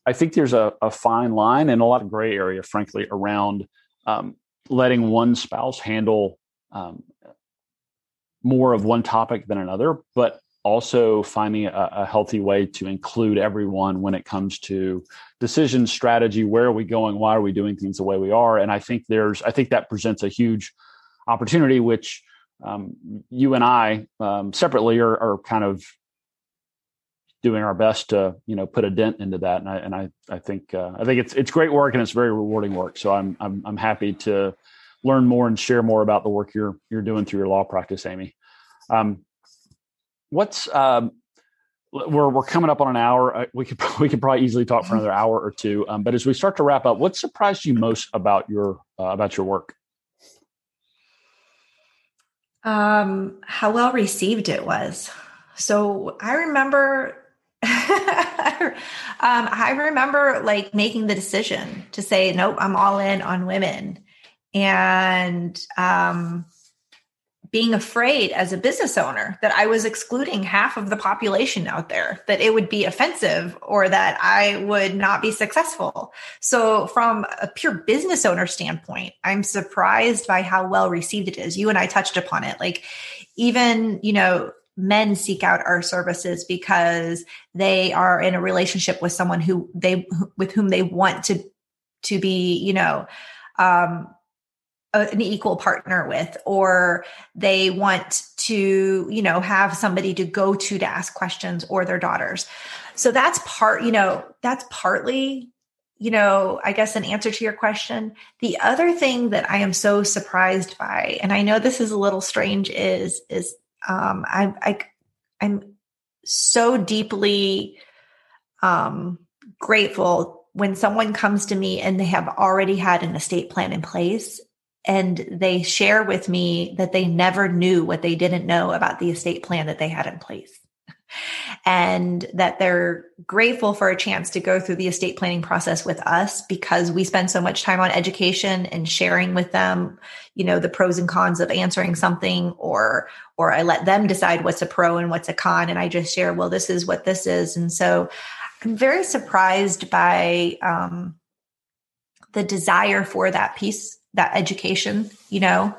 i think there's a, a, fine line and a lot of gray area frankly around um, letting one spouse handle um, more of one topic than another but also finding a, a, healthy way to include everyone when it comes to decision strategy where are we going why are we doing things the way we are? And i think there's i think that presents a huge opportunity which um, you and i um, separately are, are, kind of doing our best to you know put a dent into that. And i and i, I think uh, i think it's it's great work and it's very rewarding work. So i'm i'm, I'm happy to learn more and share more about the work you're you're doing through your law practice amy. Um, what's um, we're we're coming up on an hour. We could we could probably easily talk for another hour or two. Um, but as we start to wrap up, what surprised you most about your uh, about your work? Um, how well received it was. So I remember. um, I remember like making the decision to say, nope, I'm all in on women. And um, being afraid as a business owner that I was excluding half of the population out there, that it would be offensive or that I would not be successful. So, from a pure business owner standpoint, I'm surprised by how well received it is. You and I touched upon it. Like, even, you know, men seek out our services because they are in a relationship with someone who they with whom they want to to be you know um an equal partner with or they want to you know have somebody to go to to ask questions or their daughters. So that's part you know that's partly you know i guess an answer to your question. The other thing that i am so surprised by and i know this is a little strange is is um i i i'm so deeply um grateful when someone comes to me and they have already had an estate plan in place and they share with me that they never knew what they didn't know about the estate plan that they had in place. And that they're grateful for a chance to go through the estate planning process with us because we spend so much time on education and sharing with them you know the pros and cons of answering something or or I let them decide what's a pro and what's a con and I just share well this is what this is. And so I'm very surprised by um, the desire for that piece that education, you know,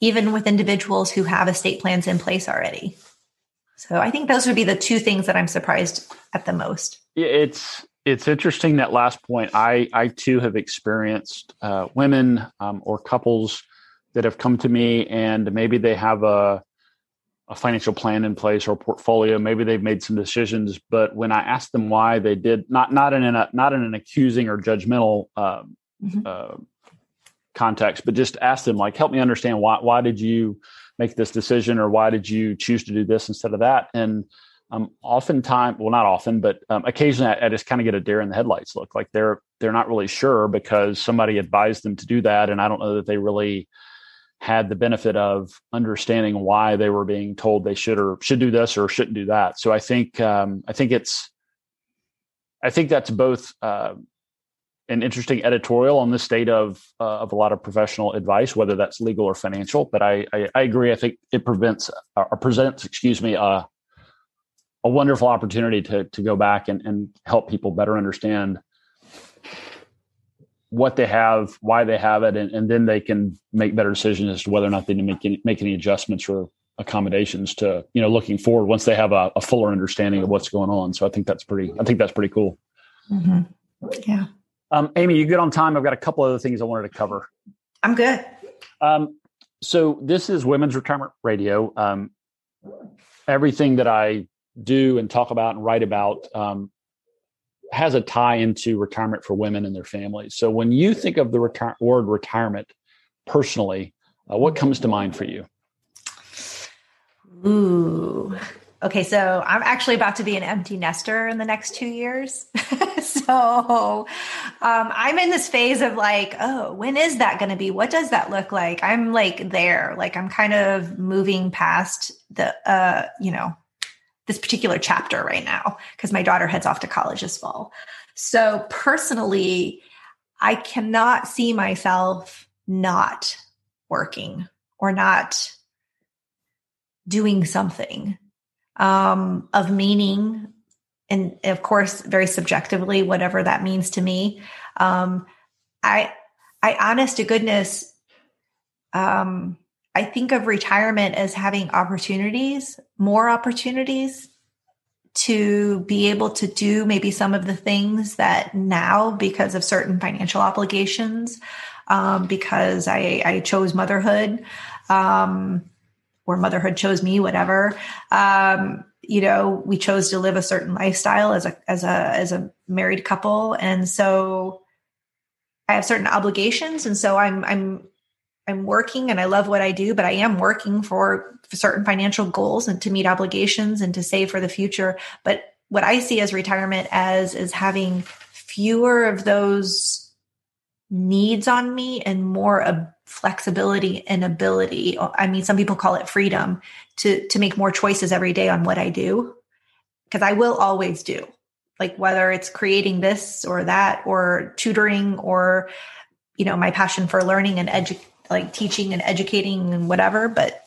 even with individuals who have estate plans in place already. So I think those would be the two things that I'm surprised at the most. It's it's interesting that last point. I I too have experienced uh, women um, or couples that have come to me and maybe they have a a financial plan in place or portfolio. Maybe they've made some decisions, but when I ask them why they did not not in a not in an accusing or judgmental um, mm-hmm. uh, context, but just ask them like, help me understand why why did you make this decision or why did you choose to do this instead of that? And um, oftentimes, well, not often, but um, occasionally, I, I just kind of get a deer in the headlights look. Like they're they're not really sure because somebody advised them to do that, and I don't know that they really had the benefit of understanding why they were being told they should or should do this or shouldn't do that. So I think um, I think it's I think that's both uh, an interesting editorial on the state of uh, of a lot of professional advice, whether that's legal or financial. But I I, I agree. I think it prevents or presents, excuse me, uh, a wonderful opportunity to to go back and, and help people better understand what they have, why they have it, and, and then they can make better decisions as to whether or not they need to make any, make any adjustments or accommodations to you know looking forward once they have a, a fuller understanding of what's going on. So I think that's pretty. I think that's pretty cool. Mm-hmm. Yeah. Um, Amy, you good on time? I've got a couple other things I wanted to cover. I'm good. Um, so this is Women's Retirement Radio. Um, everything that I do and talk about and write about um, has a tie into retirement for women and their families. So when you think of the reti- word retirement personally, uh, what comes to mind for you? Ooh, Okay, so I'm actually about to be an empty nester in the next two years. so um, I'm in this phase of like, oh, when is that going to be? What does that look like? I'm like there, like I'm kind of moving past the, uh, you know, this particular chapter right now because my daughter heads off to college this fall. So personally, I cannot see myself not working or not doing something um, of meaning and of course very subjectively whatever that means to me. Um, i i honest to goodness um, i think of retirement as having opportunities more opportunities to be able to do maybe some of the things that now because of certain financial obligations um, because I, I chose motherhood. Um, or motherhood chose me whatever um, you know we chose to live a certain lifestyle as a as a as a married couple. And so i have certain obligations. And so i'm i'm i'm working and i love what i do but i am working for, for certain financial goals and to meet obligations and to save for the future. But what i see as retirement as is having fewer of those needs on me and more of flexibility and ability i mean some people call it freedom to to make more choices every day on what i do. Because i will always do like whether it's creating this or that or tutoring or you know my passion for learning and edu- like teaching and educating and whatever but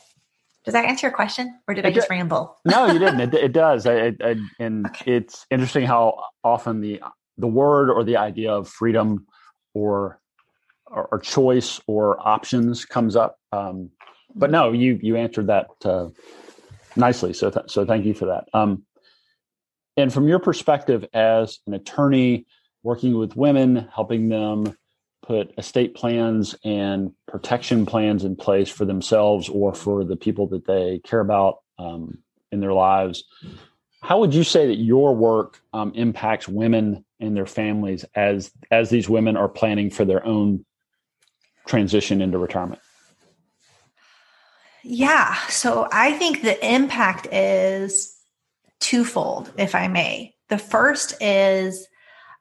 does that answer your question or did it i just ramble? No you didn't. It, it does. I, I, and okay. it's interesting how often the the word or the idea of freedom or or, or choice or options comes up. Um, but no, you you answered that uh, nicely. So th- so thank you for that. Um, and from your perspective as an attorney working with women, helping them put estate plans and protection plans in place for themselves or for the people that they care about um, in their lives. How would you say that your work um, impacts women and their families as as these women are planning for their own transition into retirement? Yeah. So I think the impact is twofold, if I may. The first is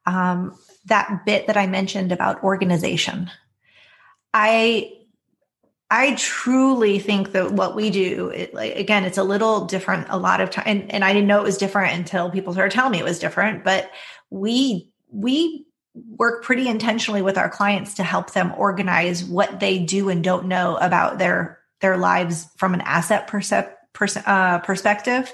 um, that bit that I mentioned about organization. I I truly think that what we do, it, like, again, it's a little different a lot of time, and, and I didn't know it was different until people started telling me it was different. But we we work pretty intentionally with our clients to help them organize what they do and don't know about their their lives from an asset percep- pers- uh, perspective.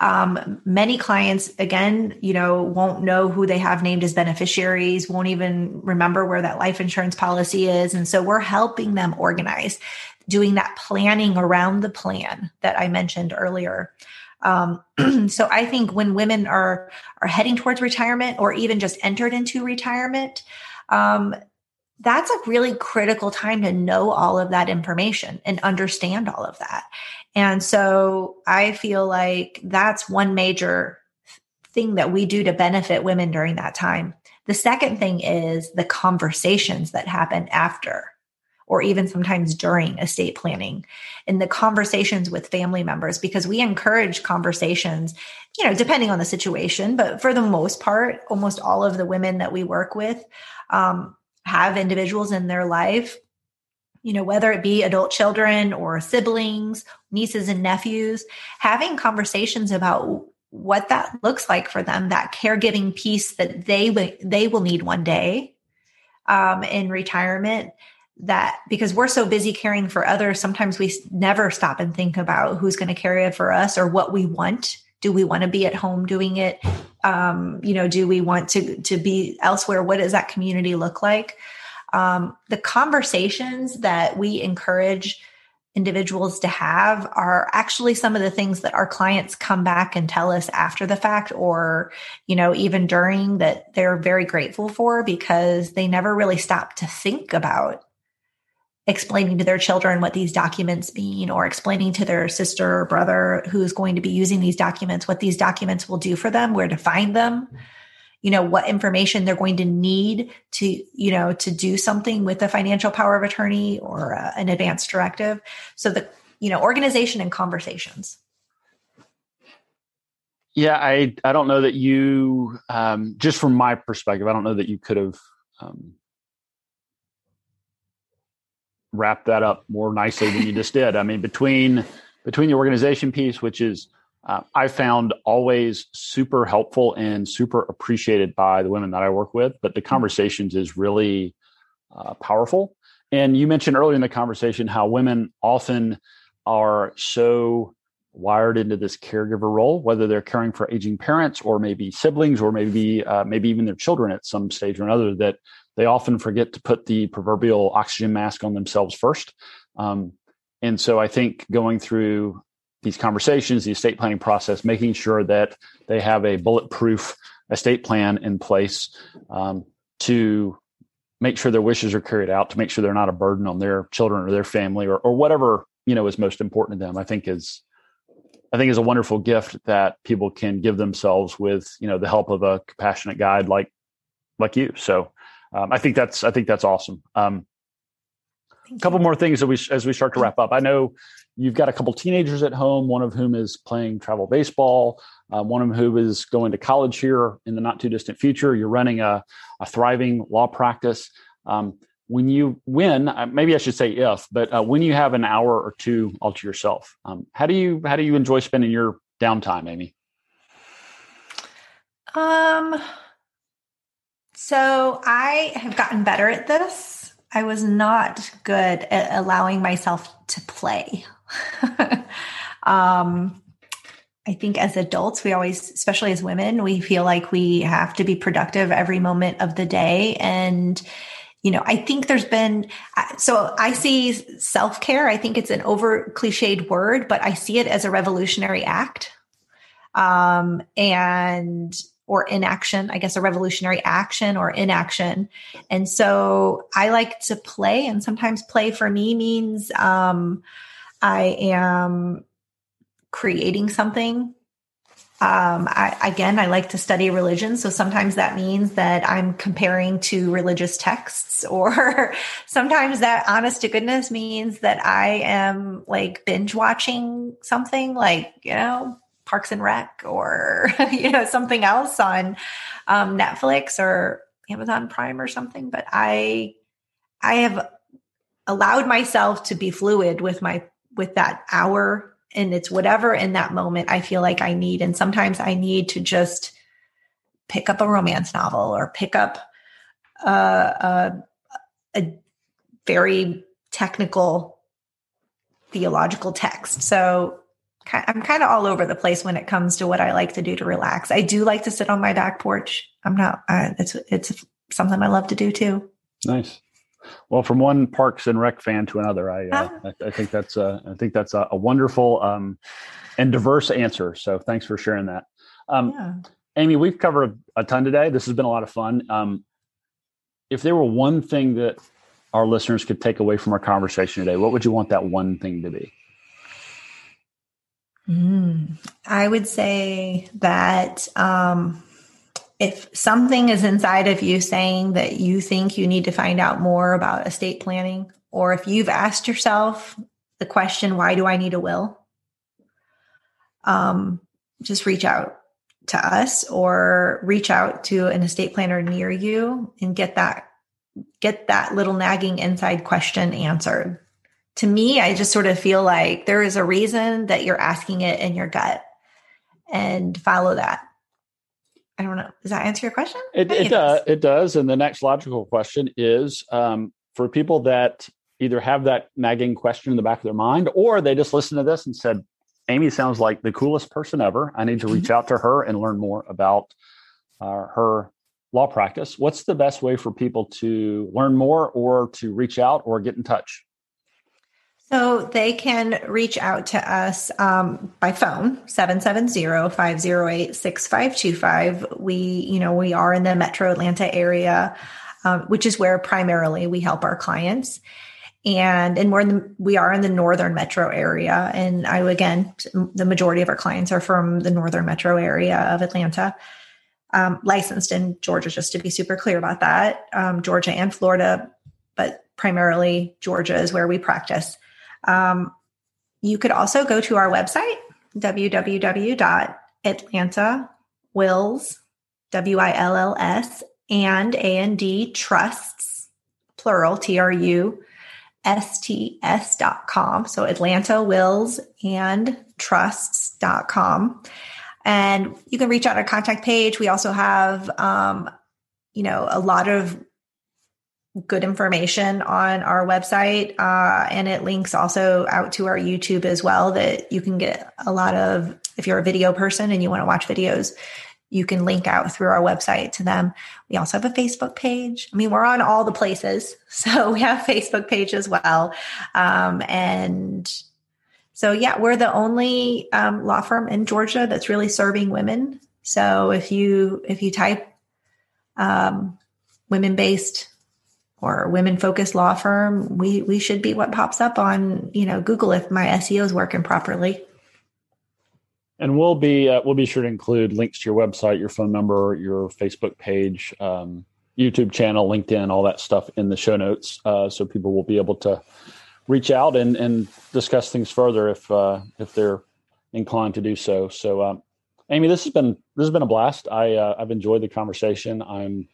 Um, many clients, again, you know, won't know who they have named as beneficiaries, won't even remember where that life insurance policy is. And so we're helping them organize, doing that planning around the plan that I mentioned earlier. Um, so I think when women are are heading towards retirement or even just entered into retirement, um, that's a really critical time to know all of that information and understand all of that. And so I feel like that's one major thing that we do to benefit women during that time. The second thing is the conversations that happen after or even sometimes during estate planning in the conversations with family members because we encourage conversations you know depending on the situation but for the most part almost all of the women that we work with um, have individuals in their life you know whether it be adult children or siblings nieces and nephews having conversations about what that looks like for them that caregiving piece that they they will need one day um, in retirement that because we're so busy caring for others, sometimes we never stop and think about who's going to carry it for us or what we want. Do we want to be at home doing it? Um, you know, do we want to to be elsewhere? What does that community look like? Um, the conversations that we encourage individuals to have are actually some of the things that our clients come back and tell us after the fact or you know even during that they're very grateful for because they never really stop to think about explaining to their children what these documents mean or explaining to their sister or brother who's going to be using these documents what these documents will do for them where to find them. You know what information they're going to need to you know to do something with a financial power of attorney or uh, an advance directive. So the you know organization and conversations. Yeah i i don't know that you um, just from my perspective i don't know that you could have um, wrap that up more nicely than you just did. I mean, between between the organization piece, which is uh, I found always super helpful and super appreciated by the women that I work with, but the conversations is really uh, powerful. And you mentioned earlier in the conversation how women often are so wired into this caregiver role, whether they're caring for aging parents or maybe siblings or maybe uh, maybe even their children at some stage or another, that they often forget to put the proverbial oxygen mask on themselves first. Um, and so I think going through these conversations, the estate planning process, making sure that they have a bulletproof estate plan in place um, to make sure their wishes are carried out, to make sure they're not a burden on their children or their family or, or whatever you know is most important to them. I think is I think is a wonderful gift that people can give themselves with you know the help of a compassionate guide like like you. So um, I think that's I think that's awesome. Um, a couple more things that we as we start to wrap up. I know you've got a couple teenagers at home, one of whom is playing travel baseball, uh, one of whom is going to college here in the not too distant future. You're running a, a thriving law practice. Um, when you win, uh, maybe I should say if, but uh, when you have an hour or two all to yourself, um, how do you how do you enjoy spending your downtime, Amy? Um, so I have gotten better at this. I was not good at allowing myself to play. um, I think as adults, we always, especially as women, we feel like we have to be productive every moment of the day. And, you know, I think there's been, so I see self care. I think it's an over cliched word, but I see it as a revolutionary act. Um, and, or inaction, I guess a revolutionary action or inaction. And so I like to play, and sometimes play for me means, um, I am creating something. Um, I, again, I like to study religion. So sometimes that means that I'm comparing to religious texts, or sometimes that honest to goodness means that I am like binge watching something like, you know, Parks and Rec or, you know, something else on um, Netflix or Amazon Prime or something. But I, I have allowed myself to be fluid with my with that hour and it's whatever in that moment I feel like I need. And sometimes I need to just pick up a romance novel or pick up a, a, a very technical theological text. So I'm kind of all over the place when it comes to what I like to do to relax. I do like to sit on my back porch. I'm not, uh, it's, it's something I love to do too. Nice. Well, from one Parks and Rec fan to another, I uh, ah. I, I, think that's a, I think that's a, a wonderful um, and diverse answer. So thanks for sharing that. Um, yeah. Amy, we've covered a ton today. This has been a lot of fun. Um, if there were one thing that our listeners could take away from our conversation today, what would you want that one thing to be? Mm, I would say that um, if something is inside of you saying that you think you need to find out more about estate planning, or if you've asked yourself the question, why do I need a will? Um, just reach out to us or reach out to an estate planner near you and get that get that little nagging inside question answered. To me, I just sort of feel like there is a reason that you're asking it in your gut and follow that. I don't know. Does that answer your question? It, it, does. it does. And the next logical question is um, for people that either have that nagging question in the back of their mind or they just listen to this and said, Amy sounds like the coolest person ever. I need to reach mm-hmm. out to her and learn more about uh, her law practice. What's the best way for people to learn more or to reach out or get in touch? So they can reach out to us um, by phone, 770-508-6525. We, you know, we are in the metro Atlanta area, um, which is where primarily we help our clients. And, and we're in the, we are in the northern metro area. And I, again, the majority of our clients are from the northern metro area of Atlanta. Um, licensed in Georgia, just to be super clear about that, um, Georgia and Florida, but primarily Georgia is where we practice. Um, you could also go to our website, www.atlantawills, W-I-L-L-S, and A-N-D trusts, plural, T-R-U, S-T-S dot com. So Atlanta Wills and Trusts.com. And you can reach out our contact page. We also have, um, you know, a lot of good information on our website. Uh, and it links also out to our YouTube as well that you can get a lot of, if you're a video person and you want to watch videos, you can link out through our website to them. We also have a Facebook page. I mean, we're on all the places. So we have Facebook page as well. Um, and so, yeah, we're the only um, law firm in Georgia that's really serving women. So if you, if you type um, women based or women focused law firm, we we should be what pops up on you know Google if my SEO is working properly. And we'll be uh, we'll be sure to include links to your website, your phone number, your Facebook page, um, YouTube channel, LinkedIn, all that stuff in the show notes, uh, so people will be able to reach out and and discuss things further if uh, if they're inclined to do so. So, um, Amy, this has been this has been a blast. I uh, I've enjoyed the conversation. I'm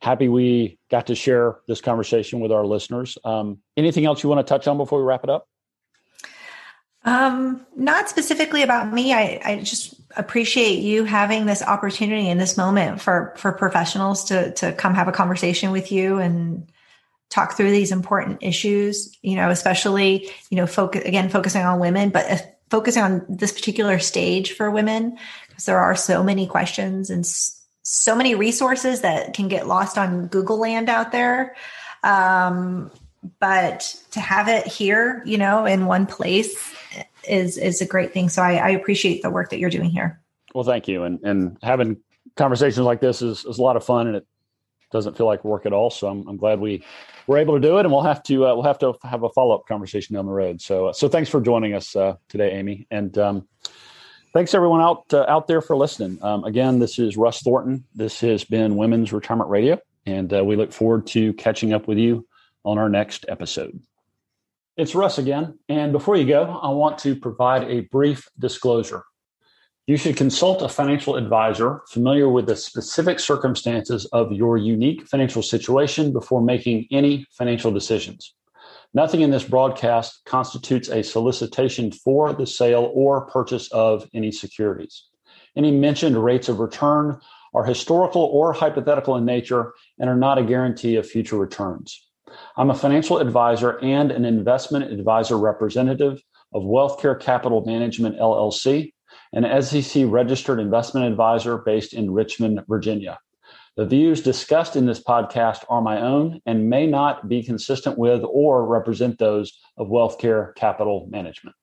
happy we got to share this conversation with our listeners. Um, anything else you want to touch on before we wrap it up? Um, not specifically about me. I, I just appreciate you having this opportunity in this moment for for professionals to to come have a conversation with you and talk through these important issues. You know, especially you know, focus again focusing on women, but uh, focusing on this particular stage for women because there are so many questions and so many resources that can get lost on Google land out there. Um, but to have it here, you know, in one place is is a great thing. So I, I, appreciate the work that you're doing here. Well, thank you. And and having conversations like this is, is a lot of fun, and it doesn't feel like work at all. So I'm, I'm glad we were able to do it, and we'll have to uh, we'll have to have a follow up conversation down the road. So uh, so thanks for joining us uh, today, Amy. And um, thanks everyone out uh, out there for listening. Um, again, this is Russ Thornton. This has been Women's Retirement Radio, and uh, we look forward to catching up with you on our next episode. It's Russ again, and before you go, I want to provide a brief disclosure. You should consult a financial advisor familiar with the specific circumstances of your unique financial situation before making any financial decisions. Nothing in this broadcast constitutes a solicitation for the sale or purchase of any securities. Any mentioned rates of return are historical or hypothetical in nature and are not a guarantee of future returns. I'm a financial advisor and an investment advisor representative of WealthCare Capital Management LLC, an SEC registered investment advisor based in Richmond, Virginia. The views discussed in this podcast are my own and may not be consistent with or represent those of WealthCare Capital Management.